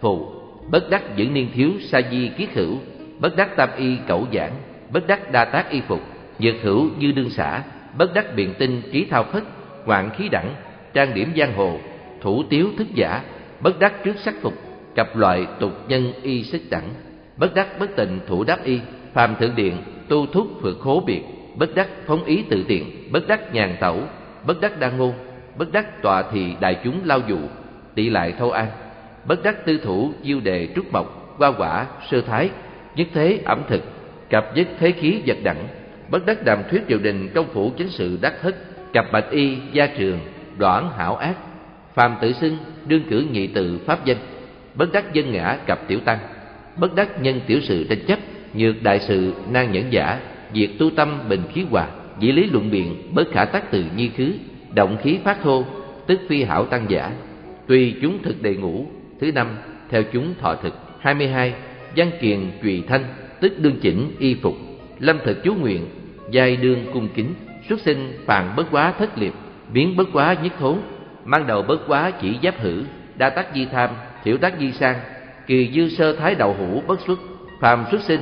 Phụ Bất đắc giữ niên thiếu sa di kiết hữu, Bất đắc tam y cẩu giảng Bất đắc đa tác y phục Dược hữu như đương xã, Bất đắc biện tinh trí thao phất, Hoạn khí đẳng, Trang điểm giang hồ, Thủ tiếu thức giả, Bất đắc trước sắc phục, Cặp loại tục nhân y sức đẳng, Bất đắc bất tịnh thủ đáp y, Phàm thượng điện, Tu thúc phượt khố biệt, Bất đắc phóng ý tự tiện, Bất đắc nhàn tẩu, bất đắc đa ngôn, bất đắc tọa thì đại chúng lao dụ tị lại thâu an, bất đắc tư thủ diêu đề trúc mộc, hoa quả, sơ thái, nhất thế ẩm thực cặp với thế khí vật đẳng, bất đắc đàm thuyết triều đình công phủ chính sự đắc thất, cặp bạch y, gia trường, đoạn hảo ác. Phàm tự xưng, đương cử nhị tự pháp danh, bất đắc dân ngã cặp tiểu tăng bất đắc nhân tiểu sự tranh chấp, nhược đại sự nan nhẫn giả, diệt tu tâm bình khí hòa, dĩ lý luận biện bất khả tác từ nhi khứ, động khí phát thô, tức phi hảo tăng giả. Tùy chúng thực đầy ngũ, thứ năm, theo chúng thọ thực. Hai mươi hai, văn kiền trùy thanh tức đương chỉnh, y phục. Lâm thực chú nguyện giai đương cung kính, xuất sinh phàn bất quá thất liệt, biến bất quá nhất thốn mang đầu bất quá chỉ giáp hữu đa tác di tham, thiểu tác di sang. Kỳ dư sơ thái đầu hữu bất xuất, phàm xuất sinh,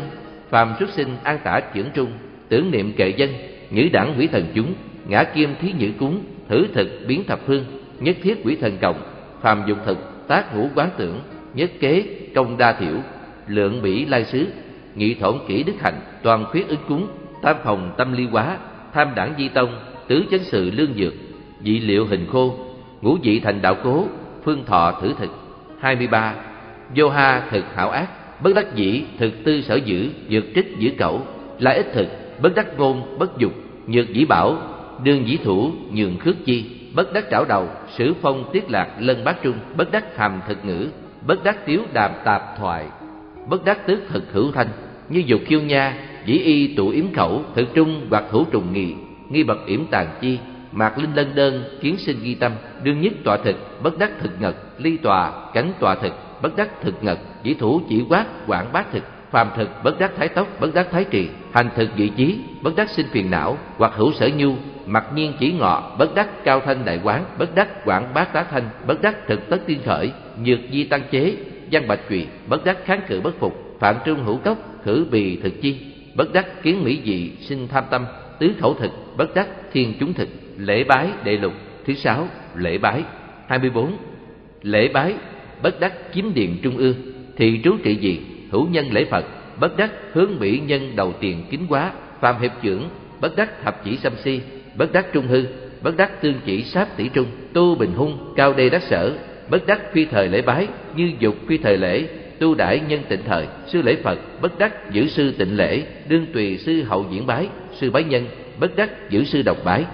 phàm xuất sinh an tả chuyển trung. Tưởng niệm kệ dân nhữ đẳng quỷ thần chúng, ngã kim thí nhữ cúng, thử thực biến thập phương, nhất thiết quỷ thần cộng, phàm dục thực, tác hữu quán tưởng, nhất kế công đa thiểu, lượng bỉ lai xứ nghị thổn kỹ đức hạnh, toàn khuyết ứng cúng, tam phòng tâm ly quá tham đảng di tông, tứ chánh sự lương dược, dị liệu hình khô, ngũ dị thành đạo cố, phương thọ thử thực. Hai mươi ba. Vô ha thực hảo ác, bất đắc dĩ thực tư sở giữ dược trích giữ cẩu là ích thực, bất đắc ngôn, bất dục, nhược dĩ bảo đương dĩ thủ, nhường khước chi, bất đắc trảo đầu, sử phong tiết lạc lân bát trung, bất đắc hàm thực ngữ, bất đắc tiếu đàm tạp thoại bất đắc tước thực hữu thanh, như dục kiêu nha, dĩ y tụ yếm khẩu, thực trung hoặc hữu trùng nghị, nghi bậc yểm tàn chi, mạc linh lân đơn, kiến sinh ghi tâm, đương nhất tọa thực, bất đắc thực ngật, ly tòa cánh tọa thực, bất đắc thực ngật, dĩ thủ chỉ quát quản bát thực, phàm thực, bất đắc thái tốc bất đắc thái trì, hành thực vị trí, bất đắc sinh phiền não, hoặc hữu sở nhu, mặc nhiên chỉ ngọ, bất đắc cao thanh đại quán, bất đắc quản bát tá thanh, bất đắc thực tất tiên khởi, nhược di tăng chế văn bạch trụy bất đắc kháng cự bất phục, phạm trung hữu cốc, khử bì thực chi, bất đắc kiến mỹ dị, sinh tham tâm, tứ khẩu thực, bất đắc thiên chúng thực, lễ bái đệ lục, thứ sáu, lễ bái. Hai mươi bốn. Lễ bái, bất đắc chiếm điện trung ương thì trú trị gì hữu nhân lễ phật, bất đắc hướng mỹ nhân đầu tiền kính quá, phạm hiệp trưởng, bất đắc thập chỉ xâm si, bất đắc trung hư, bất đắc tương chỉ sáp tỷ trung, tu bình hung, cao đê đắc sở bất đắc phi thời lễ bái, như dục phi thời lễ, tu đại nhân tịnh thời, sư lễ phật, bất đắc giữ sư tịnh lễ, đương tùy sư hậu diễn bái, sư bái nhân, bất đắc giữ sư độc bái.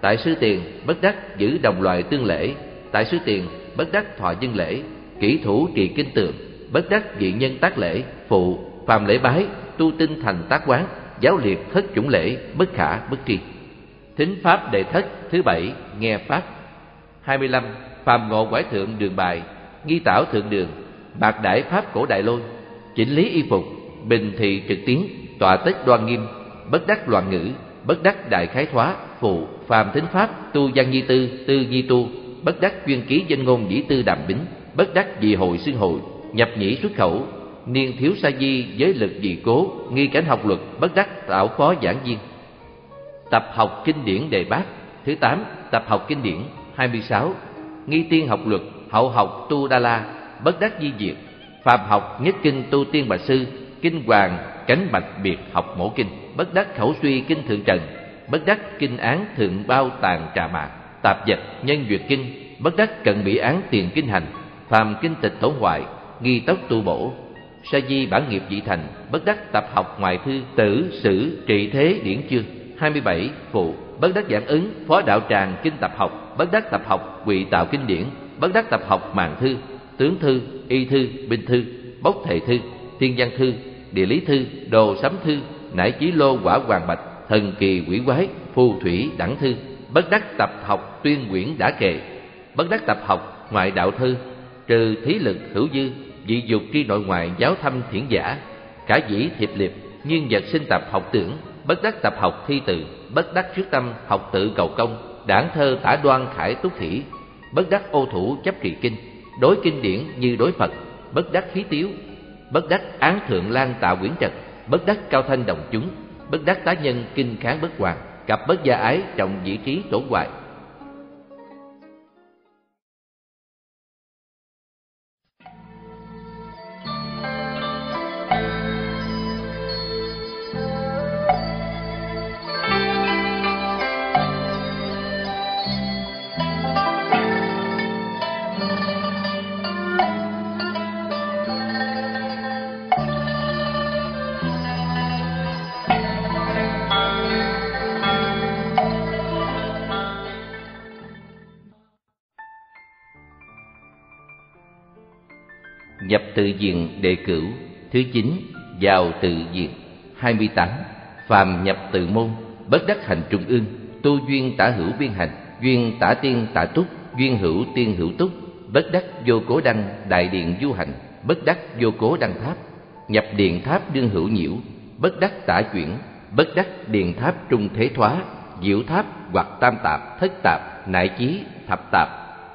Tại sư tiền, bất đắc giữ đồng loại tương lễ. Tại sư tiền, bất đắc thọ dân lễ, kỹ thủ trì kinh tượng bất đắc dị nhân tác lễ, phụ, phàm lễ bái, tu tinh thành tác quán, giáo liệt thất chủng lễ, bất khả, bất tri. Thính pháp đệ thất thứ bảy, nghe pháp hai mươi lăm phàm ngộ quải thượng đường bài, nghi tảo thượng đường bạc đại pháp cổ đại lôi, chỉnh lý y phục, bình thị trực tiến tọa tích đoan nghiêm, bất đắc loạn ngữ, bất đắc đại khái thoá, phụ phàm thính pháp, tu văn nhi tư tư nhi tu, bất đắc chuyên ký danh ngôn dĩ tư đàm bính, bất đắc dị hội xưng hội, nhập nhĩ xuất khẩu, niên thiếu sa di giới lực dị cố, nghi cảnh học luật, bất đắc tạo phó giảng viên. Tập học kinh điển đề bát, thứ tám, tập học kinh điển, hai mươi sáu nghi tiên học luật, hậu học tu đa la, bất đắc di diệt phạm học nhất kinh tu tiên bà sư, kinh hoàng cánh bạch biệt học mổ kinh, bất đắc khẩu suy kinh thượng trần, bất đắc kinh án thượng bao tàn trà mạc tạp dịch nhân duyệt kinh, bất đắc cận bị án tiền kinh hành, phàm kinh tịch tổ hoại nghi tốc tu bổ, sa di bản nghiệp dị thành, bất đắc tập học ngoại thư, tử, sử, trị thế điển chương, hai mươi bảy phụ, bất đắc giảng ứng, phó đạo tràng kinh tập học bất đắc tập học quỷ tạo kinh điển, bất đắc tập học mạng thư, tướng thư, y thư, binh thư, bốc thể thư thiên văn thư, địa lý thư, đồ sấm thư, nải chí lô quả hoàng bạch, thần kỳ quỷ quái, phù thủy đẳng thư. Bất đắc tập học tuyên quyển đã kệ. Bất đắc tập học ngoại đạo thư, trừ thí lực hữu dư, dị dục tri nội ngoại giáo thâm thiển giả, cả dĩ thiệp liệt nhiên vật sinh tập học tưởng. Bất đắc tập học thi từ, bất đắc trước tâm học tự cầu công đảng thơ tả đoan khải túc khỉ bất đắc ô thủ chấp trì kinh, đối kinh điển như đối phật, bất đắc khí tiếu, bất đắc án thượng lan tạo quyển trật, bất đắc cao thanh đồng chúng, bất đắc tá nhân kinh kháng bất hoàng cặp bất gia ái trọng vị trí tổ hoại. Nhập tự diện đệ cửu, thứ chín, vào tự diện hai mươi tám, phàm nhập tự môn, bất đắc hành trung ương, tu duyên tả hữu biên hành, duyên tả tiên tả túc, duyên hữu tiên hữu túc, bất đắc vô cố đăng đại điện du hành, bất đắc vô cố đăng tháp, nhập điện tháp đương hữu nhiễu, bất đắc tả chuyển, bất đắc điện tháp trung thế thoá, diệu tháp hoặc tam tạp, thất tạp, nại chí, thập tạp,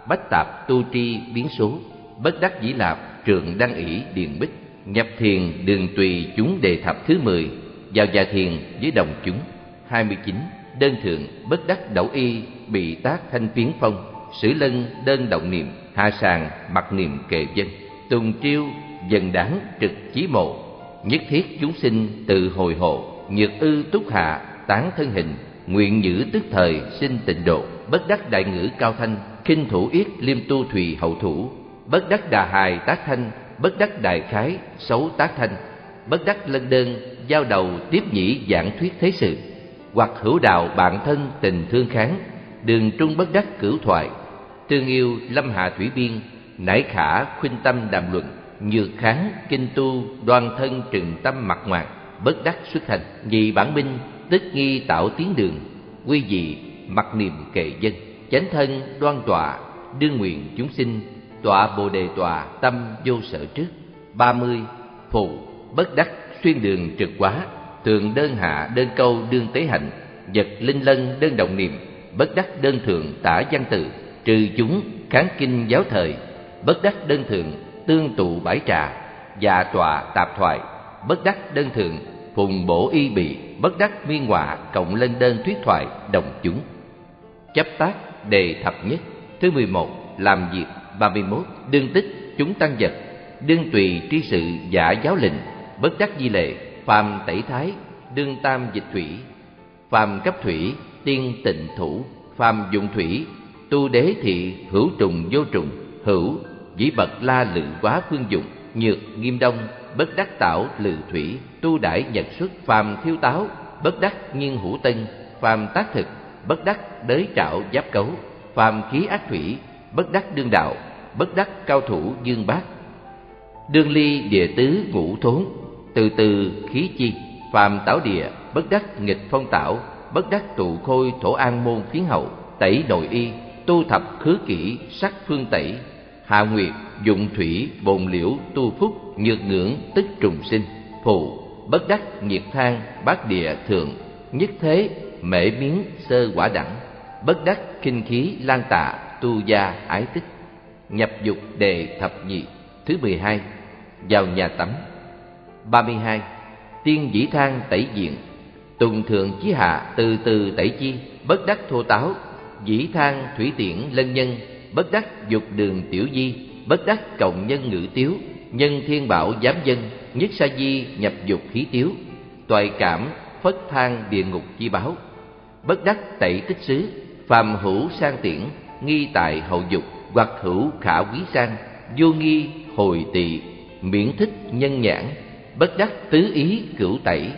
bách tạp, tu tri, biến số, bất đắc dĩ lạp trường đăng ỷ điện bích, nhập thiền đường tùy chúng đề thập thứ mười, vào già thiền với đồng chúng. Hai mươi chín, đơn thượng bất đắc đẩu y, bị tác thanh phiến phong, sử lân đơn động niệm, hạ sàng mặc niệm kề dân. Tùng triêu, dần đáng trực chí mộ. Nhất thiết chúng sinh tự hồi hộ, nhược ư túc hạ, tán thân hình. Nguyện nhữ tức thời, sinh tịnh độ. Bất đắc đại ngữ cao thanh kinh thủ yết, liêm tu thùy hậu thủ bất đắc đà hài tác thanh, bất đắc đại khái xấu tác thanh. Bất đắc lân đơn, giao đầu tiếp nhĩ giảng thuyết thế sự. Hoặc hữu đạo bạn thân tình thương kháng, đường trung bất đắc cửu thoại. Tương yêu lâm hạ thủy biên, nải khả khuynh tâm đàm luận. Nhược kháng kinh tu, đoan thân trừng tâm mặt ngoạn. Bất đắc xuất thành nhị bản binh tức nghi tạo tiến đường. Quy dị, mặc niệm kệ dân. Chánh thân đoan tọa, đương nguyện chúng sinh tọa bồ đề tọa tâm vô sở trước. Ba mươi, phụ, bất đắc, xuyên đường trực quá thường đơn hạ, đơn câu, đương tế hạnh vật linh lân, đơn động niệm, bất đắc, đơn thượng, tả văn tự, trừ chúng, kháng kinh, giáo thời, bất đắc, đơn thượng, tương tụ bãi trà dạ tọa, tạp thoại, bất đắc, đơn thượng, phùng bổ y bị, bất đắc, miên họa, cộng lên đơn thuyết thoại, đồng chúng. Chấp tác, đề thập nhất. Thứ mười một, làm việc ba mươi mốt, đương tích chúng tăng vật, đương tùy tri sự giả giáo lệnh, bất đắc di lệ, phàm tẩy thái, đương tam dịch thủy, phàm cấp thủy, tiên tịnh thủ, phàm dụng thủy, tu đế thị hữu trùng vô trùng, hữu, dĩ bậc la lự quá phương dụng, nhược nghiêm đông, bất đắc tạo lự thủy, tu đại nhật xuất phàm thiếu táo, bất đắc nhiên hữu tân, phàm tác thực, bất đắc đới trạo giáp cấu, phàm khí ác thủy, bất đắc đương đạo bất đắc cao thủ dương bát đương ly địa tứ ngũ thốn, từ từ khí chi, phàm tảo địa, bất đắc nghịch phong tảo, bất đắc tụ khôi thổ an môn phiến hậu, tẩy nội y, tu thập khứ kỹ sắc phương tẩy, hạ nguyệt, dụng thủy, bồn liễu, tu phúc, nhược ngưỡng, tức trùng sinh phụ bất đắc nhiệt thang bát địa thượng, nhất thế, mễ miếng, sơ quả đẳng, bất đắc kinh khí, lan tạ tu gia, ái tích nhập dục đề thập nhị, thứ mười hai, vào nhà tắm. ba mươi hai, tiên dĩ thang tẩy diện tùng thượng chí hạ từ từ tẩy chi, bất đắc thô táo, dĩ thang thủy tiễn lân nhân, bất đắc dục đường tiểu di, bất đắc cộng nhân ngữ tiếu, nhân thiên bảo giám dân, nhất sa di nhập dục khí tiếu, toại cảm phất thang địa ngục chi báo. Bất đắc tẩy tích xứ, phàm hữu sang tiễn, nghi tại hậu dục hoặc hữu khả quý sang, vô nghi, hồi tỵ miễn thích, nhân nhãn, bất đắc tứ ý, cửu tẩy,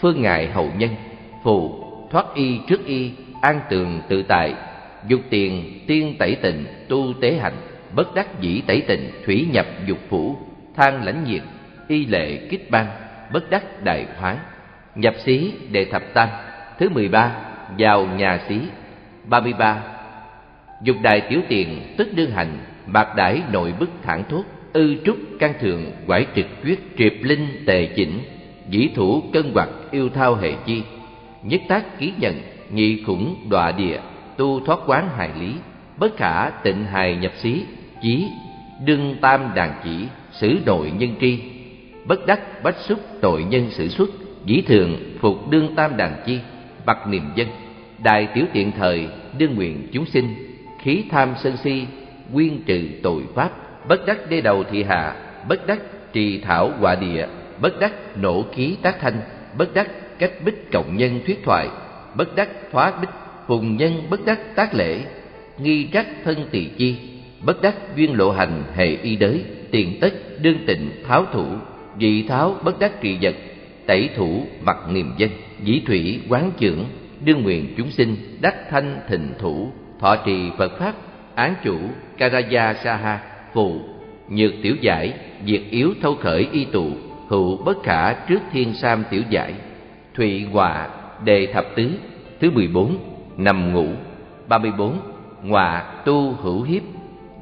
phương ngại hậu nhân, phù, thoát y trước y, an tường tự tại, dục tiền, tiên tẩy tịnh tu tế hạnh bất đắc dĩ tẩy tịnh thủy nhập dục phủ, than lãnh nhiệt, y lệ kích ban bất đắc đại khoái. Nhập xí đệ thập tam, thứ mười ba, vào nhà xí, ba mươi ba dục đại tiểu tiện tức đương hành, bạc đãi nội bức thẳng thốt, ư trúc can thượng quải trực quyết triệp linh tề chỉnh, dĩ thủ cân hoặc yêu thao hệ chi. Nhất tác ký nhận, nhị khủng đọa địa, tu thoát quán hài lý, bất khả tịnh hài nhập xí, chí đương tam đàn chỉ, xử nội nhân tri. Bất đắc bách xúc tội nhân xử xuất, dĩ thường phục đương tam đàn chi bậc niềm dân. Đại tiểu tiện thời, đương nguyện chúng sinh khí tham sân si quyên trừ tội pháp, bất đắc đê đầu thị hạ, bất đắc trì thảo quả địa, bất đắc nổ khí tác thanh, bất đắc cách bích cộng nhân thuyết thoại, bất đắc phá bích phùng nhân bất đắc tác lễ, nghi trách thân tỳ chi, bất đắc duyên lộ hành hệ y đới, tiền tất đương tịnh tháo thủ, dị tháo bất đắc trị vật, tẩy thủ mặt niềm dân dĩ thủy quán trưởng, đương nguyện chúng sinh đắc thanh thịnh thủ thọ trì phật pháp án chủ karaya saha phụ, Nhược tiểu giải Diệt yếu thâu khởi y tụ Hữu bất khả trước thiên sam tiểu giải Thụy hòa, đề thập tứ Thứ mười bốn Nằm ngủ ba mươi bốn Ngọa tu hữu hiếp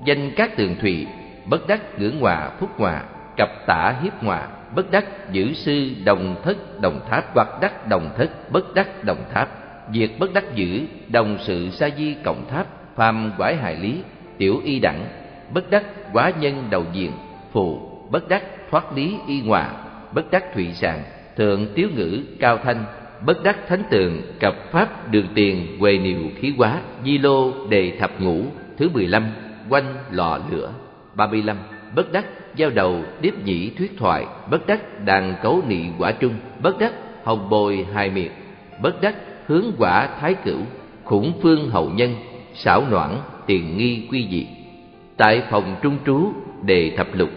Danh các tường thụy Bất đắc ngưỡng hòa phúc hòa, cặp tả hiếp hòa Bất đắc giữ sư đồng thất đồng tháp Hoặc đắc đồng thất bất đắc đồng tháp. Việc bất đắc giữ đồng sự sa di cộng tháp, Phàm quải hài lý, tiểu y đẳng, Bất đắc quá nhân đầu diện, Phụ, bất đắc thoát lý y hòa, Bất đắc thụy sàng, Thượng tiếu ngữ cao thanh, Bất đắc thánh tường, cập pháp đường tiền Quề niệu khí quá Di lô đề thập ngũ, Thứ mười lăm, Quanh lò lửa, ba mươi lăm, Bất đắc giao đầu, điếp nhĩ thuyết thoại, Bất đắc đàn cấu nị quả trung, Bất đắc hồng bồi hài miệt Bất đắc hướng quả thái cửu, Khủng phương hậu nhân, xảo noãn, tiền nghi quy dị. Tại phòng trung trú đề thập lục,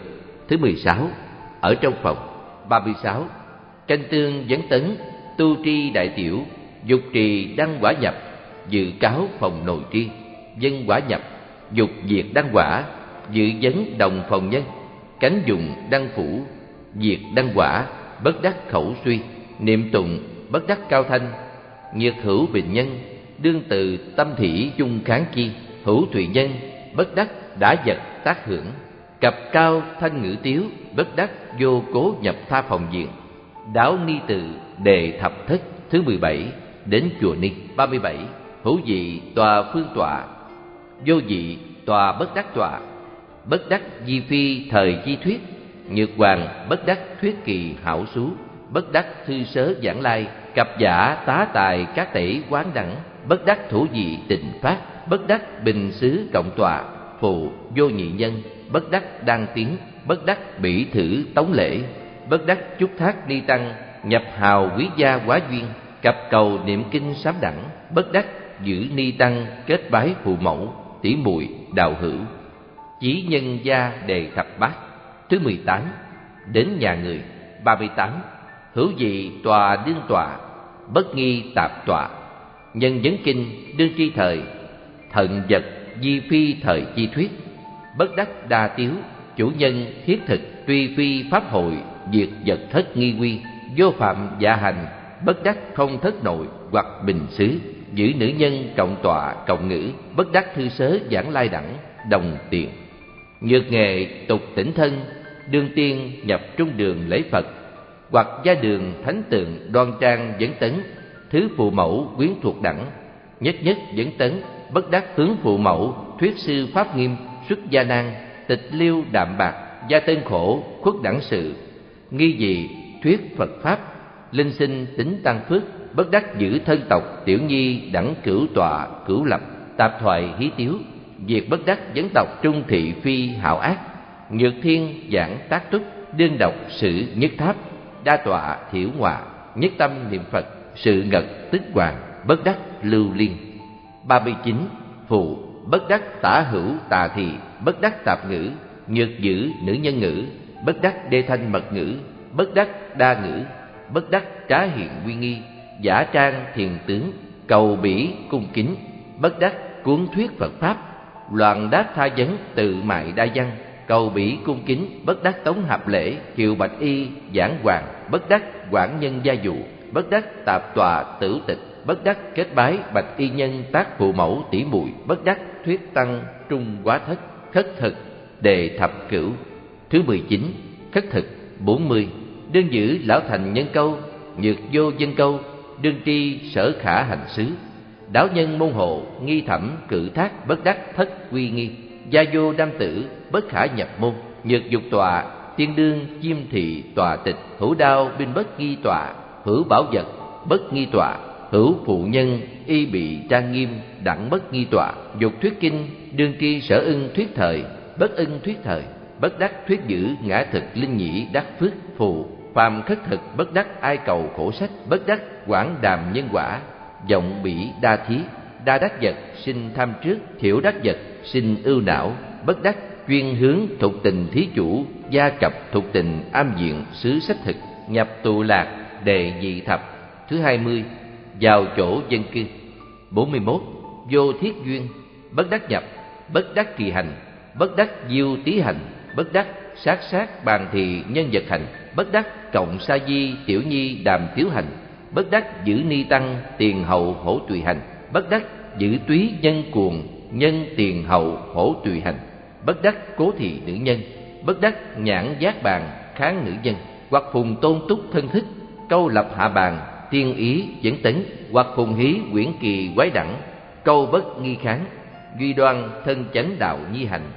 Thứ mười sáu, Ở trong phòng ba mươi sáu, Tranh tương vấn tấn, Tu tri đại tiểu, Dục trì đăng quả nhập, Dự cáo phòng nội tri Dân quả nhập, Dục diệt đăng quả, Dự vấn đồng phòng nhân, Cánh dùng đăng phủ, Diệt đăng quả, Bất đắc khẩu suy, Niệm tụng Bất đắc cao thanh nhược hữu bình nhân, Đương từ tâm thủy chung kháng chi, Hữu thụy nhân, Bất đắc đã vật tác hưởng. Cặp cao thanh ngữ tiếu, Bất đắc vô cố nhập tha phòng diện. Đáo ni tự đề thập thất Thứ mười bảy, Đến chùa Ni ba mươi bảy, Hữu dị tòa phương tọa. Vô dị tòa bất đắc tọa, Bất đắc di phi thời chi thuyết. Nhược hoàng bất đắc thuyết kỳ hảo xú. Bất đắc thư sớ giảng lai, cặp giả tá tài các tể quán đẳng, Bất đắc thủ dị tình phát, Bất đắc bình xứ cộng tòa Phụ vô nhị nhân, Bất đắc đăng tiến, Bất đắc bỉ thử tống lễ, Bất đắc chúc thác ni tăng, Nhập hào quý gia quá duyên, cặp cầu niệm kinh sám đẳng, Bất đắc giữ ni tăng kết bái phụ mẫu tỷ muội đạo hữu. Chí nhân gia đề thập bát. Thứ mười tám. Đến nhà người. Ba mươi tám. Hữu dị tòa đương tòa, Bất nghi tạp tòa. Nhân vấn kinh, đương tri thời Thận vật, di phi thời chi thuyết, Bất đắc đa tiếu, Chủ nhân thiết thực, Tuy phi pháp hội, Diệt vật thất nghi quy, Vô phạm dạ hành, Bất đắc không thất nội, Hoặc bình xứ, Giữ nữ nhân cộng tọa cộng ngữ, Bất đắc thư sớ giảng lai đẳng, Đồng tiền. Nhược nghệ tục tỉnh thân, Đương tiên nhập trung đường lễ Phật hoặc gia đường thánh tượng đoan trang dẫn tấn, Thứ phụ mẫu quyến thuộc đẳng, Nhất nhất dẫn tấn Bất đắc tướng phụ mẫu, Thuyết sư pháp nghiêm, xuất gia nan, Tịch liêu đạm bạc, Gia tên khổ, khuất đẳng sự. Nghi dị, thuyết Phật Pháp, Linh sinh tính tăng phước, Bất đắc giữ thân tộc, tiểu nhi đẳng cửu tọa, cửu lập, Tạp thoại hí tiếu. Việc bất đắc dân tộc trung thị phi hảo ác, Nhược thiên giảng tác túc Đương độc sự nhất tháp. Đa tọa thiểu ngọa Nhất tâm niệm Phật, Sự ngật tức hoàng, Bất đắc lưu liên. Ba mươi chín Phụ Bất đắc tả hữu tà thị Bất đắc tạp ngữ, Nhược dữ nữ nhân ngữ, Bất đắc đê thanh mật ngữ, Bất đắc đa ngữ, Bất đắc trá hiện quy nghi, Giả trang thiền tướng, Cầu bỉ cung kính, Bất đắc cuốn thuyết Phật Pháp, Loạn đáp tha vấn tự mại đa văn. Cầu bỉ cung kính, Bất đắc tống hạp lễ, Kiều bạch y, giảng hoàng, Bất đắc quản nhân gia dụ, Bất đắc tạp tòa tử tịch, Bất đắc kết bái bạch y nhân tác phụ mẫu tỷ muội Bất đắc thuyết tăng trung quá thất, Khất thực đề thập cửu. Thứ mười chín, Khất thực bốn mươi Đương giữ lão thành nhân câu, Nhược vô dân câu, Đương tri sở khả hành xứ. Đáo nhân môn hộ Nghi thẩm cử thác bất đắc thất quy nghi. Gia vô đam tử, Bất khả nhập môn, Nhược dục tọa, Tiên đương chiêm thị tòa tịch Hữu đao, binh bất nghi tọa, Hữu bảo vật, bất nghi tọa, Hữu phụ nhân, y bị trang nghiêm Đẳng bất nghi tọa, Dục thuyết kinh, Đương tri sở ưng thuyết thời, Bất ưng thuyết thời, Bất đắc thuyết giữ ngã thực linh nhĩ, đắc phước phù, phàm khất thực, bất đắc ai cầu khổ sách, bất đắc quảng đàm nhân quả, vọng bỉ đa thí, đa đắc vật, sinh tham trước, thiểu đắc vật sinh ưu não bất đắc, chuyên hướng thuộc tình thí chủ, gia cập thuộc tình am diện xứ sách thực, nhập tù lạc, đề dị thập. Thứ hai mươi, vào chỗ dân cư. Bốn mươi mốt, vô thiết duyên, bất đắc nhập, bất đắc kỳ hành, bất đắc diêu tí hành, bất đắc sát sát bàn thị nhân vật hành, bất đắc cộng sa di tiểu nhi đàm tiếu hành, bất đắc giữ ni tăng tiền hậu hổ tùy hành, bất đắc giữ túy nhân cuồng nhân tiền hậu hổ tùy hành, bất đắc cố thị nữ nhân, bất đắc nhãn giác bàn kháng nữ nhân, hoặc phùng tôn túc thân thức, câu lập hạ bàn, tiên ý dẫn tấn, hoặc phùng hí quyển kỳ quái đẳng, câu bất nghi kháng duy đoan thân chánh đạo nhi hành.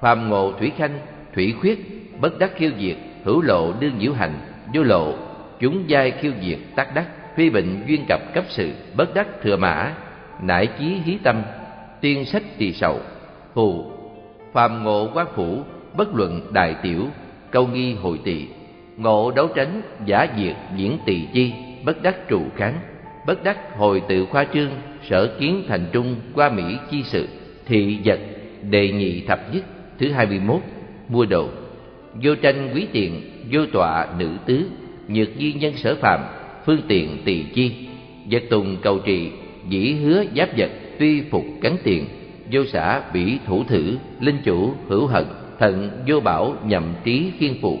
Phàm ngộ thủy khanh, thủy khuyết, bất đắc khiêu diệt, hữu lộ đương nhiễu hành, vô lộ, chúng giai khiêu diệt tác đắc, phi bệnh duyên cập cấp sự, bất đắc thừa mã, nải chí hí tâm tiên sách tỳ sầu phù phàm ngộ quán phủ bất luận đại tiểu, câu nghi hội tỵ ngộ đấu tránh giả diệt diễn tỳ chi, bất đắc trụ kháng, bất đắc hồi tự khoa trương, sở kiến thành trung qua mỹ chi sự, thị vật, đề nhị thập nhất, thứ hai mươi mốt, mua đồ, vô tranh quý tiền, vô tọa nữ tứ, nhược di nhân sở phạm phương tiện tỳ chi, vật tùng cầu trì, dĩ hứa giáp vật tuy phục cắn tiền, vô xã bỉ thủ thử, linh chủ, hữu hận, thận, vô bảo nhậm trí khiên phụ.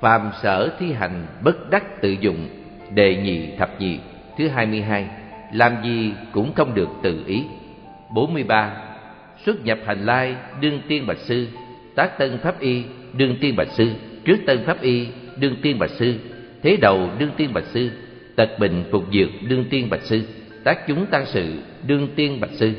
Phàm sở thi hành bất đắc tự dụng, đề nhị thập nhị, thứ hai mươi hai, làm gì cũng không được tự ý. Bốn mươi ba, xuất nhập hành lai, đương tiên bạch sư, tác tân pháp y, đương tiên bạch sư, trước tân pháp y, đương tiên bạch sư, thế đầu đương tiên bạch sư, tật bệnh phục dược đương tiên bạch sư tác chúng tăng sự, đương tiên bạch sư.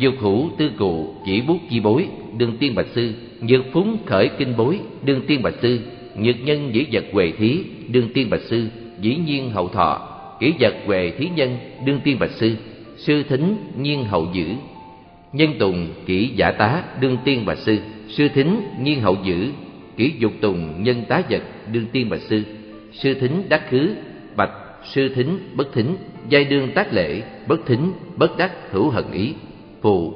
Dược hữu tư cụ, chỉ bút chi bối, đương tiên bạch sư. Nhược phúng khởi kinh bối, đương tiên bạch sư. Nhược nhân dĩ vật huệ thí, đương tiên bạch sư. Dĩ nhiên hậu thọ kỹ vật huệ thí nhân, đương tiên bạch sư. Sư thính nhiên hậu dữ. Nhân tùng kỹ giả tá, đương tiên bạch sư. Sư thính nhiên hậu dữ. Kỹ dục tùng, nhân tá vật, đương tiên bạch sư. Sư thính đắc khứ, bạch, sư thính bất thính giai đương tác lễ, bất thính, bất đắc, hữu hận ý. Phù,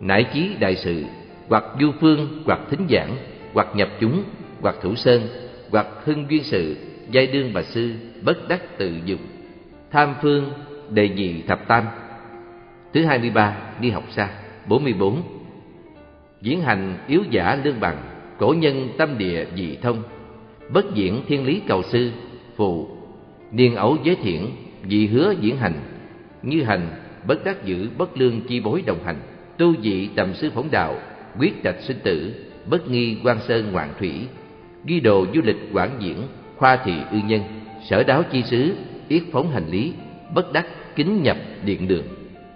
nải chí đại sự, hoặc du phương, hoặc thính giảng, hoặc nhập chúng, hoặc thủ sơn, hoặc hưng duyên sự, giai đương bà sư, bất đắc tự dụng tham phương, đề nhị thập tam. Thứ hai mươi ba, đi học xa. Bốn mươi bốn, diễn hành yếu giả lương bằng, cổ nhân tâm địa dị thông. Bất diễn thiên lý cầu sư, phù, niên ấu giới thiện vì hứa diễn hành. Như hành, bất đắc giữ bất lương chi bối đồng hành. Tu dị tầm sư phóng đạo, quyết trạch sinh tử, bất nghi quan sơn ngoạn thủy. Ghi đồ du lịch quảng diễn, khoa thị ư nhân, sở đáo chi sứ yết phóng hành lý, bất đắc kính nhập điện đường.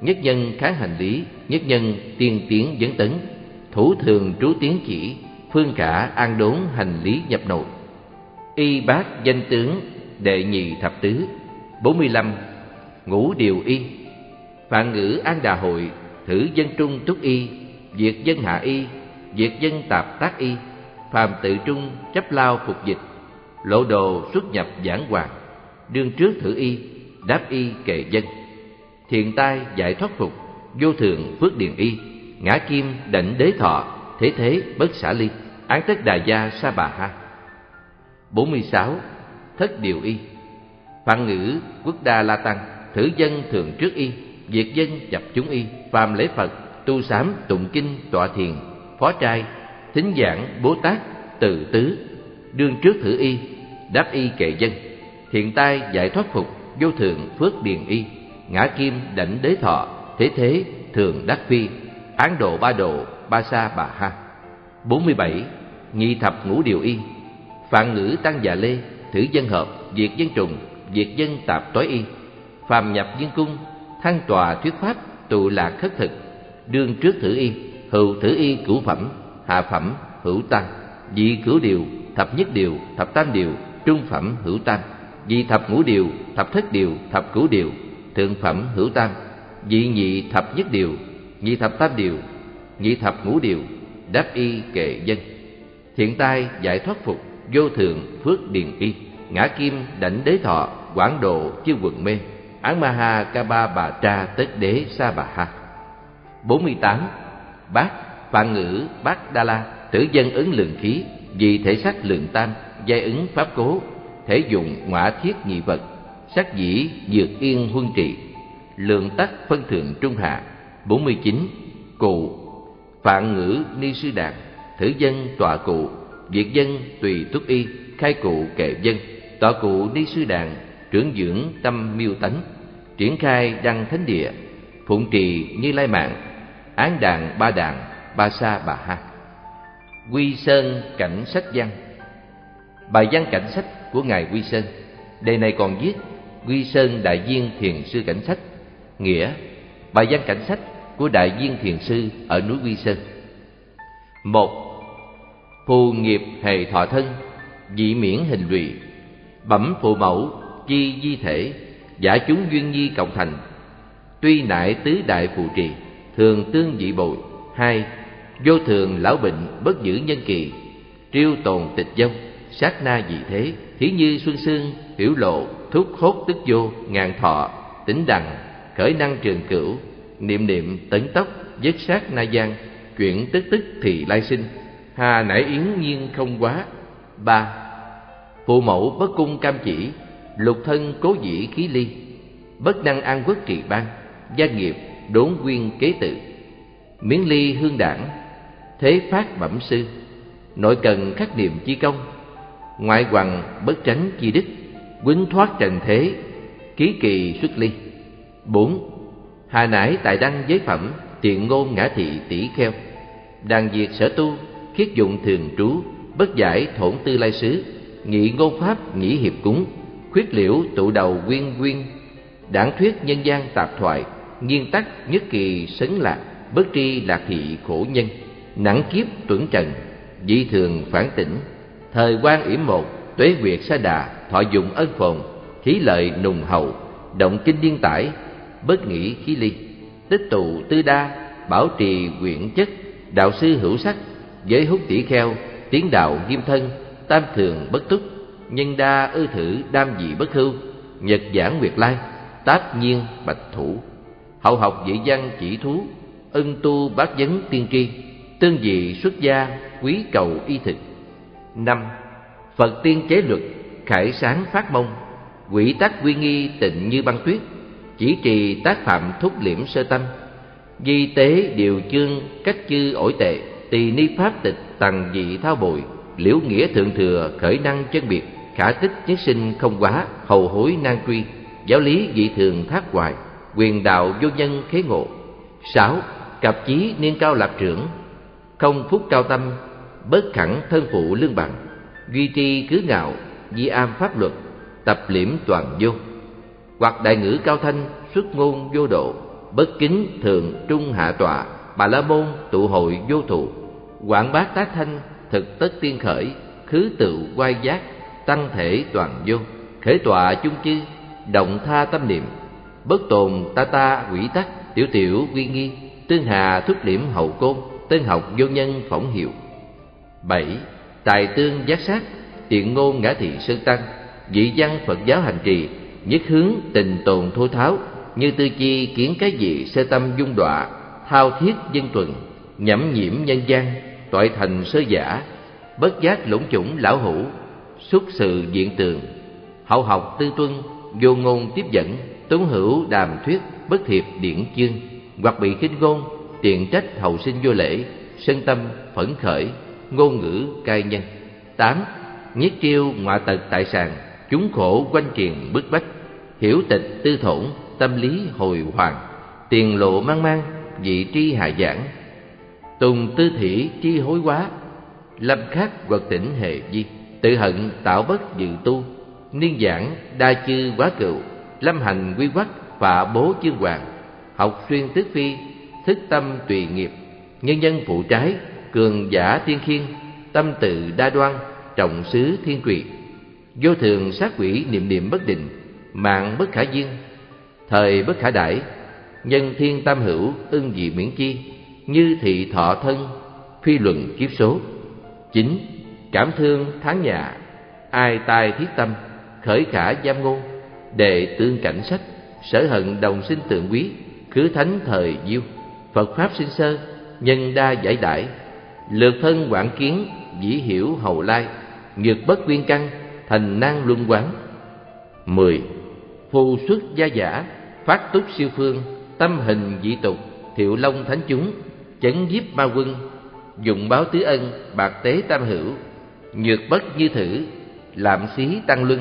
Nhất nhân kháng hành lý, nhất nhân tiên tiến dẫn tấn. Thủ thường trú tiến chỉ, phương cả an đốn hành lý nhập nội. Y bát danh tướng đệ nhị thập tứ bốn mươi lăm, ngũ điều y. Phạn ngữ an đà hội, thử dân trung túc y diệt dân hạ y diệt dân tạp tác y, phàm tự trung chấp lao phục dịch, lộ đồ xuất nhập giảng hoàng đương trước thử y, đáp y kệ dân thiện tai giải thoát phục, vô thường phước điền y, ngã kim đảnh đế thọ, thế thế bất xả ly, án tất đà gia sa bà ha. bốn mươi sáu, thất điều y phạn ngữ quốc đa la tăng, thử dân thường trước y diệt dân chập chúng y, phàm lễ phật, tu sám, tụng kinh, tọa thiền, phó trai, thính giảng bố tát từ tứ, đương trước thử y, đáp y kệ dân, thiện tai giải thoát phục, vô thượng phước điền y, ngã kim đảnh đế thọ, thế thế thường đắc phi, án độ ba độ, ba sa bà ha. Bốn mươi bảy, nhị thập ngũ điều y, phạn ngữ tăng già lê, thử dân hợp diệt dân trùng diệt dân tạp tối y phàm nhập viên cung, thăng tòa thuyết pháp tụ lạc khất thực, đương trước thử y hữu thử y cửu phẩm, hạ phẩm hữu tăng dị cửu điều, thập nhất điều, thập tam điều, trung phẩm hữu tăng dị thập ngũ điều, thập thất điều, thập cửu điều, thượng phẩm hữu tăng dị nhị thập nhất điều, nhị thập tam điều, nhị thập ngũ điều, đáp y kệ dân. Thiện tai giải thoát phục, vô thường phước điền y, ngã kim đảnh đế thọ quảng độ chư quần mê. Án ma ha ca ba bà tra tất đế sa bà ha. Bốn mươi tám bát phạn ngữ bát đa la, tử dân ứng lượng khí, vì thể sắc lượng tam, giai ứng pháp cố, thể dụng ngọa thiết nhị vật, sắc dĩ dược yên huân trị. Lượng tắc phân thượng trung hạ. Bốn mươi chín, cụ phạn ngữ ni sư đàn thử dân tọa cụ Việt dân tùy túc y, Khai cụ kệ dân. Tọa cụ ni sư đàn Trưởng dưỡng tâm miêu tánh, Triển khai đăng thánh địa, Phụng trì như lai mạng Án đàn ba đàn, Ba sa bà ha. Quy Sơn Cảnh Sách Văn. Bài văn cảnh sách của Ngài Quy Sơn. Đề này còn viết Quy Sơn Đại Viên Thiền Sư Cảnh Sách, Nghĩa Bài văn cảnh sách của Đại Viên Thiền Sư ở núi Quy Sơn. Một, Phù nghiệp hề thọ thân, Dị miễn hình lụy, Bẩm phụ mẫu Chi di thể, Giả chúng duyên nhi cộng thành. Tuy nại tứ đại phù trì, Thường tương dị bội Hai, Vô thường lão bệnh bất giữ nhân kỳ, Triêu tồn tịch dông Sát na dị thế. Thí như xuân sương, Hiểu lộ, Thúc hốt tức vô, Ngàn thọ Tính đằng, Khởi năng trường cửu, Niệm niệm tấn tốc Dứt sát na gian chuyển tức tức thì lai sinh, Hà nảy yến nhiên không quá. Ba, Phụ mẫu bất cung cam chỉ Lục thân cố dĩ khí ly, Bất năng an quốc trị ban, Gia nghiệp đốn quyên kế tự. Miếng ly hương đảng, Thế phát bẩm sư, Nội cần khắc niệm chi công, Ngoại hoàng bất tránh chi đức Quýnh thoát trần thế, Ký kỳ xuất ly. Bốn, Hà nải tại đăng giới phẩm, Tiện ngôn ngã thị tỷ kheo. Đàn diệt sở tu, Khiết dụng thường trú, Bất giải thổn tư lai sứ Nghị ngôn pháp, nghĩ hiệp cúng. Khuyết liễu tụ đầu quyên quyên, Đảng thuyết nhân gian tạp thoại Nghiên tắc nhất kỳ sấn lạc, Bất tri lạc thị khổ nhân, Nặng kiếp tuẩn trần, Dị thường phản tỉnh, Thời quan yểm một, Tuế nguyệt sa đà, Thọ dụng ân phồn Khí lợi nùng hậu, Động kinh điên tải, Bất nghĩ khí ly, Tích tụ tư đa, Bảo trì quyển chất, Đạo sư hữu sắc, Giới hút tỷ kheo, Tiến đạo nghiêm thân, Tam thường bất túc Nhân đa ư thử đam dị bất hưu, Nhật giảng nguyệt lai, tác nhiên bạch thủ. Hậu học dị văn chỉ thú Ân tu bát vấn tiên tri, Tương dị xuất gia Quý cầu y thực. Năm, Phật tiên chế luật, Khải sáng phát mông, Quỷ tác quy nghi tịnh như băng tuyết, Chỉ trì tác phạm thúc liễm sơ tâm. Di tế điều chương cách chư ổi tệ, Tỳ ni pháp tịch tằng dị thao bồi, Liễu nghĩa thượng thừa khởi năng chân biệt. Khả tích nhất sinh không quá, Hầu hối nan truy Giáo lý dị thường thác hoài, Quyền đạo vô nhân khế ngộ. Sáu Cặp chí niên cao lập trưởng, Không phúc cao tâm, Bớt khẳng thân phụ lương bằng, Duy tri cứ ngạo, Di am pháp luật, Tập liễm toàn vô. Hoặc đại ngữ cao thanh, Xuất ngôn vô độ, Bất kính thượng trung hạ tọa, Bà la môn tụ hội vô thụ Quảng bác tác thanh, Thực tất tiên khởi, Khứ tự quay giác. Tăng thể toàn vô Khởi tọa chung chư, Động tha tâm niệm. Bất tồn ta ta quỷ tắc, Tiểu tiểu quy nghi, Tương hà thúc điểm hậu côn, Tân học vô nhân phỏng hiệu. Bảy, Tài tương giác sát, Tiện ngôn ngã thị sơn tăng. Dị văn Phật giáo hành trì, Nhất hướng tình tồn thô tháo, Như tư chi kiến cái gì sơ tâm dung đọa, Thao thiết dân tuần Nhẫm nhiễm nhân gian, Toại thành sơ giả, Bất giác lũng chủng lão hữu Xuất sự diện tường. Hậu học tư tuân, Vô ngôn tiếp dẫn tuấn hữu đàm thuyết Bất thiệp điển chương, Hoặc bị khinh ngôn, Tiện trách hậu sinh vô lễ, Sân tâm phẫn khởi, Ngôn ngữ cai nhân. Tám Nhiết chiêu ngoại tật tại sàn Chúng khổ quanh triền bức bách, Hiểu tịch tư thổn, Tâm lý hồi hoàng, Tiền lộ mang mang, vị tri hạ giảng. Tùng tư thỉ chi hối quá, Lâm khắc quật tỉnh hệ di. Tự hận tạo bất dự tu. Niên giảng đa chư quá cựu, Lâm hành quy quắc phạ bố chương hoàng, Học xuyên tước phi, Thức tâm tùy nghiệp, Nhân nhân phụ trái, Cường giả tiên khiên, Tâm tự đa đoan, Trọng xứ thiên trụy Vô thường sát quỷ niệm niệm bất định, Mạng bất khả duyên, Thời bất khả đãi Nhân thiên tam hữu ưng dị miễn chi, Như thị thọ thân, Phi luận kiếp số. Chính Cảm thương tháng nhà Ai tai thiết tâm, Khởi khả giam ngôn. Đệ tương cảnh sách Sở hận đồng sinh tượng quý, Khứ thánh thời diêu. Phật Pháp sinh sơ, Nhân đa giải đãi. Lược thân quảng kiến, Dĩ hiểu hầu lai. Nhược bất quyên căn, Thành năng luân quán. Mười, Phù xuất gia giả, Phát túc siêu phương, Tâm hình dị tục, Thiệu long thánh chúng, Chấn giếp ma quân. Dụng báo tứ ân, Bạc tế tam hữu Nhược bất như thử, Lạm xí tăng luân,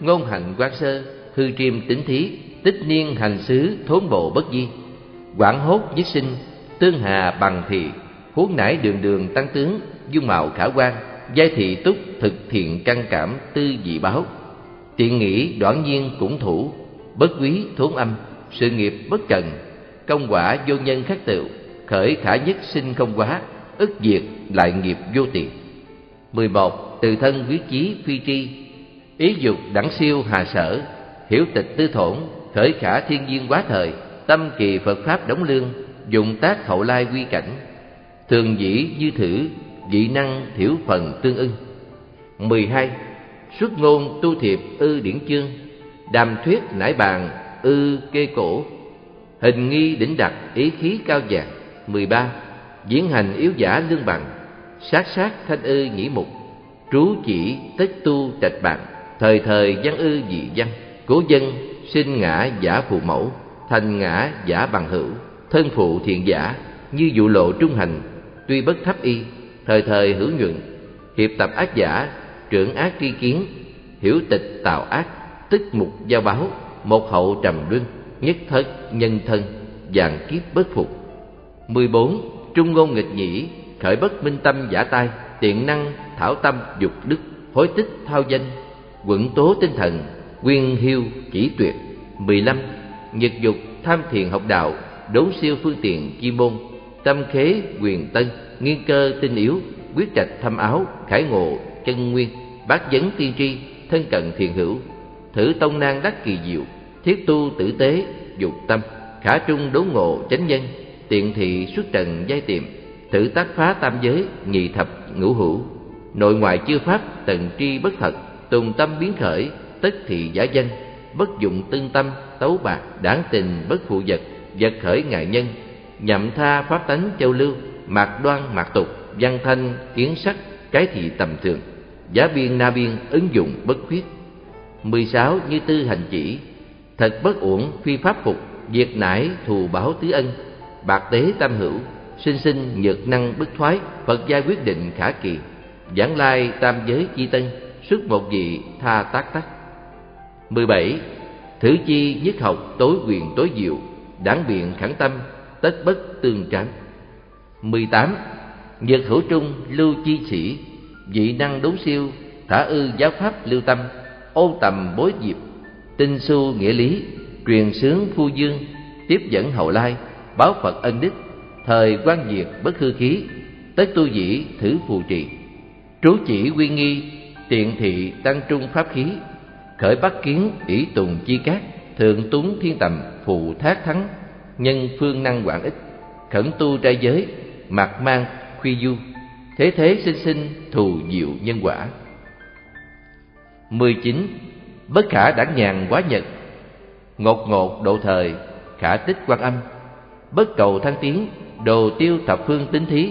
Ngôn hạnh quán sơ, Hư triêm tính thí, Tích niên hành xứ thốn bộ bất di. Quảng hốt nhất sinh, Tương hà bằng thị, Huống nải đường đường tăng tướng, Dung mạo khả quan, Giai thị túc thực thiện căn cảm tư dị báo. Tiện nghĩ đoạn nhiên cũng thủ, Bất quý thốn âm, Sự nghiệp bất cần Công quả vô nhân khắc tựu, Khởi khả nhất sinh không quá, Ức diệt lại nghiệp vô tiền 11. Từ thân quyết chí phi tri Ý dục đẳng siêu hà sở, Hiểu tịch tư thổn, Khởi khả thiên nhiên quá thời, Tâm kỳ Phật Pháp đóng lương, Dụng tác hậu lai quy cảnh Thường dĩ như thử, Dị năng thiểu phần tương ưng 12. Xuất ngôn tu thiệp ư điển chương, Đàm thuyết nải bàn ư kê cổ Hình nghi đỉnh đặc ý khí cao dạng 13. Diễn hành yếu giả lương bằng Sát sát thanh ư nhĩ mục, Trú chỉ tích tu trạch bạn Thời thời văn ư dị văn, Cố dân sinh ngã giả phụ mẫu, Thành ngã giả bằng hữu. Thân phụ thiện giả, Như dụ lộ trung hành, Tuy bất thấp y, Thời thời hữu nhuận. Hiệp tập ác giả, Trưởng ác tri kiến, Hiểu tịch tạo ác, Tức mục giao báo, Một hậu trầm luân, Nhất thất nhân thân Dạng kiếp bất phục. 14. Trung ngôn nghịch nhĩ Khởi bất minh tâm giả tai, Tiện năng, thảo tâm, dục đức, Hối tích, thao danh Quận tố tinh thần Quyên hiu, chỉ tuyệt 15. Nhật dục, tham thiền học đạo Đốn siêu phương tiện chi môn, Tâm khế, quyền tân Nghiên cơ, tinh yếu, Quyết trạch, thâm áo, Khải ngộ, chân nguyên, Bát vấn tiên tri, Thân cận, thiền hữu Thử tông nan đắc kỳ diệu, Thiết tu tử tế, Dục tâm, Khả trung đốn ngộ, chánh nhân, Tiện thị xuất trần, giai tiệm Thử tác phá tam giới, Nhị thập, ngũ hữu. Nội ngoại chư pháp tận tri bất thật, Tùng tâm biến khởi Tất thị giả danh, Bất dụng tương tâm, Tấu bạc, đáng tình, bất phụ vật Vật khởi ngại nhân. Nhậm tha pháp tánh châu lưu, Mạc đoan, mạc tục, Văn thanh, kiến sắc, Cái thị tầm thường. Giả biên na biên ứng dụng bất khuyết. 16. Như tư hành chỉ, Thật bất uổng phi pháp phục, Diệt nải thù báo tứ ân. Bạc tế tam hữu Sinh sinh nhược năng bất thoái, Phật gia quyết định khả kỳ Giảng lai tam giới chi tân, Xuất một vị tha tác tắc 17. Thử chi nhất học tối quyền tối diệu, Đảng biện khẳng tâm, Tất bất tương tránh 18. Nhật hữu trung lưu chi sĩ Dị năng đốn siêu, Thả ư giáo pháp lưu tâm ô tầm bối diệp, Tinh su nghĩa lý, Truyền sướng phu dương, Tiếp dẫn hậu lai, Báo Phật ân đức Thời quan diệt bất hư khí Tất tu dĩ thử phù trì. Trú chỉ quy nghi, Tiện thị tăng trung pháp khí, Khởi bắt kiến ỷ tùng chi cát Thượng túng thiên tầm phù thác thắng, Nhân phương năng quản ích, Khẩn tu trai giới, Mạc mang khuy du. Thế thế sinh sinh thù diệu nhân quả. 19. Bất khả đẳng nhàn quá nhật. Ngột ngột độ thời, Khả tích quan âm. Bất cầu thăng tiến Đồ tiêu thập phương tính thí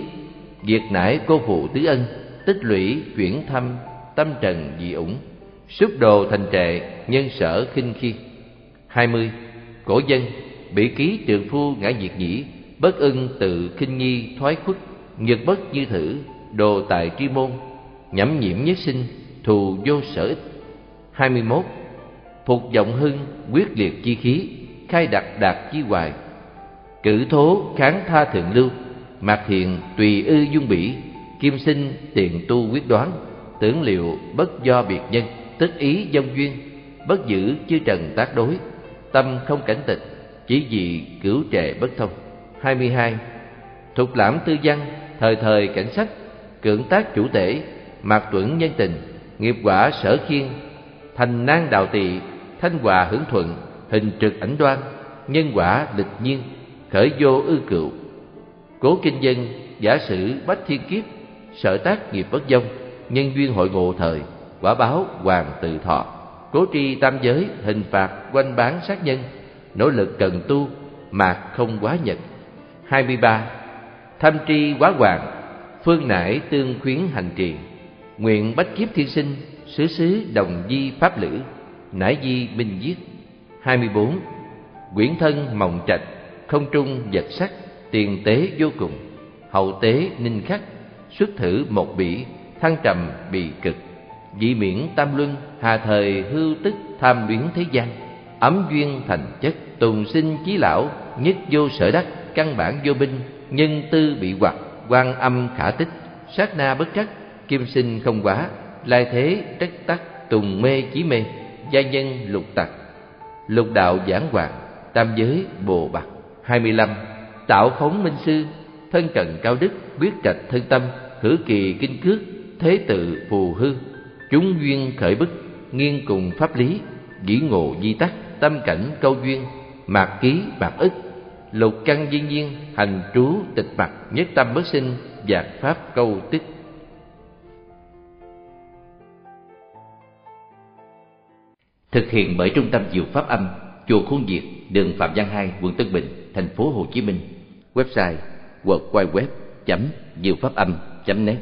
việc nải cô phụ tứ ân, Tích lũy chuyển thăm, Tâm trần dị ủng Xúc đồ thành trệ, Nhân sở khinh khi 20. Cổ dân Bị ký trường phu ngã diệt nhĩ, Bất ưng tự khinh nhi thoái khuất, Nhật bất như thử, Đồ tài tri môn, Nhẫm nhiễm nhất sinh, Thù vô sở ích 21. Phục vọng hưng, quyết liệt chi khí, Khai đặc đạt chi hoài Cử thố kháng tha thượng lưu, Mạc thiện tùy ư dung bỉ, Kim sinh tiền tu quyết đoán, Tưởng liệu bất do biệt nhân, Tức ý dông duyên, Bất giữ chư trần tác đối, Tâm không cảnh tịch, Chỉ vì cửu trệ bất thông 22. Thục lãm tư văn, Thời thời cảnh sách Cưỡng tác chủ tể, Mạc tuẩn nhân tình, Nghiệp quả sở khiên, Thành nan đạo tỵ Thanh hòa hưởng thuận, Hình trực ảnh đoan, Nhân quả lịch nhiên khởi vô ư cựu cố kinh dân, giả sử bách thiên kiếp sở tác nghiệp bất dông, nhân duyên hội ngộ thời, quả báo hoàng tự thọ cố tri tam giới, hình phạt, quanh bán sát nhân, nỗ lực cần tu mạc không quá nhật 23. tham tri quá hoàng, Phương nải tương khuyến hành trì Nguyện bách kiếp thiên sinh, xứ xứ đồng di pháp lữ, Nải di minh giết 24. Quyển thân mộng trạch không trung vật sắc, tiền tế vô cùng. Hậu tế ninh khắc, xuất thử một bỉ, thăng trầm bị cực. Dị miễn tam luân, hà thời hưu tức tham luyến thế gian. Ấm duyên thành chất, tùng sinh chí lão, nhất vô sở đắc, căn bản vô binh. Nhân tư bị hoặc, quan âm khả tích. Sát na bất trắc, kim sinh không quá. Lai thế trắc tắc, tùng mê chí mê. Gia nhân lục tặc, lục đạo giảng hoàng tam giới bồ bạc hai mươi lăm, tạo phóng minh sư, thân cận cao đức quyết trạch thân tâm hữu kỳ kinh cước, thế tự phù hư. Chúng duyên khởi bức nghiên cùng pháp lý dĩ ngộ di tắc, tâm cảnh câu duyên mạc ký bạc ức. Lục căn viên nhiên hành trú tịch mặt nhất tâm bất sinh giạc pháp câu tích. Thực hiện bởi trung tâm diệu pháp âm, chùa khuôn diệt, đường phạm văn hai, quận tân bình thành phố hồ chí minh. Website www diệu pháp âm net.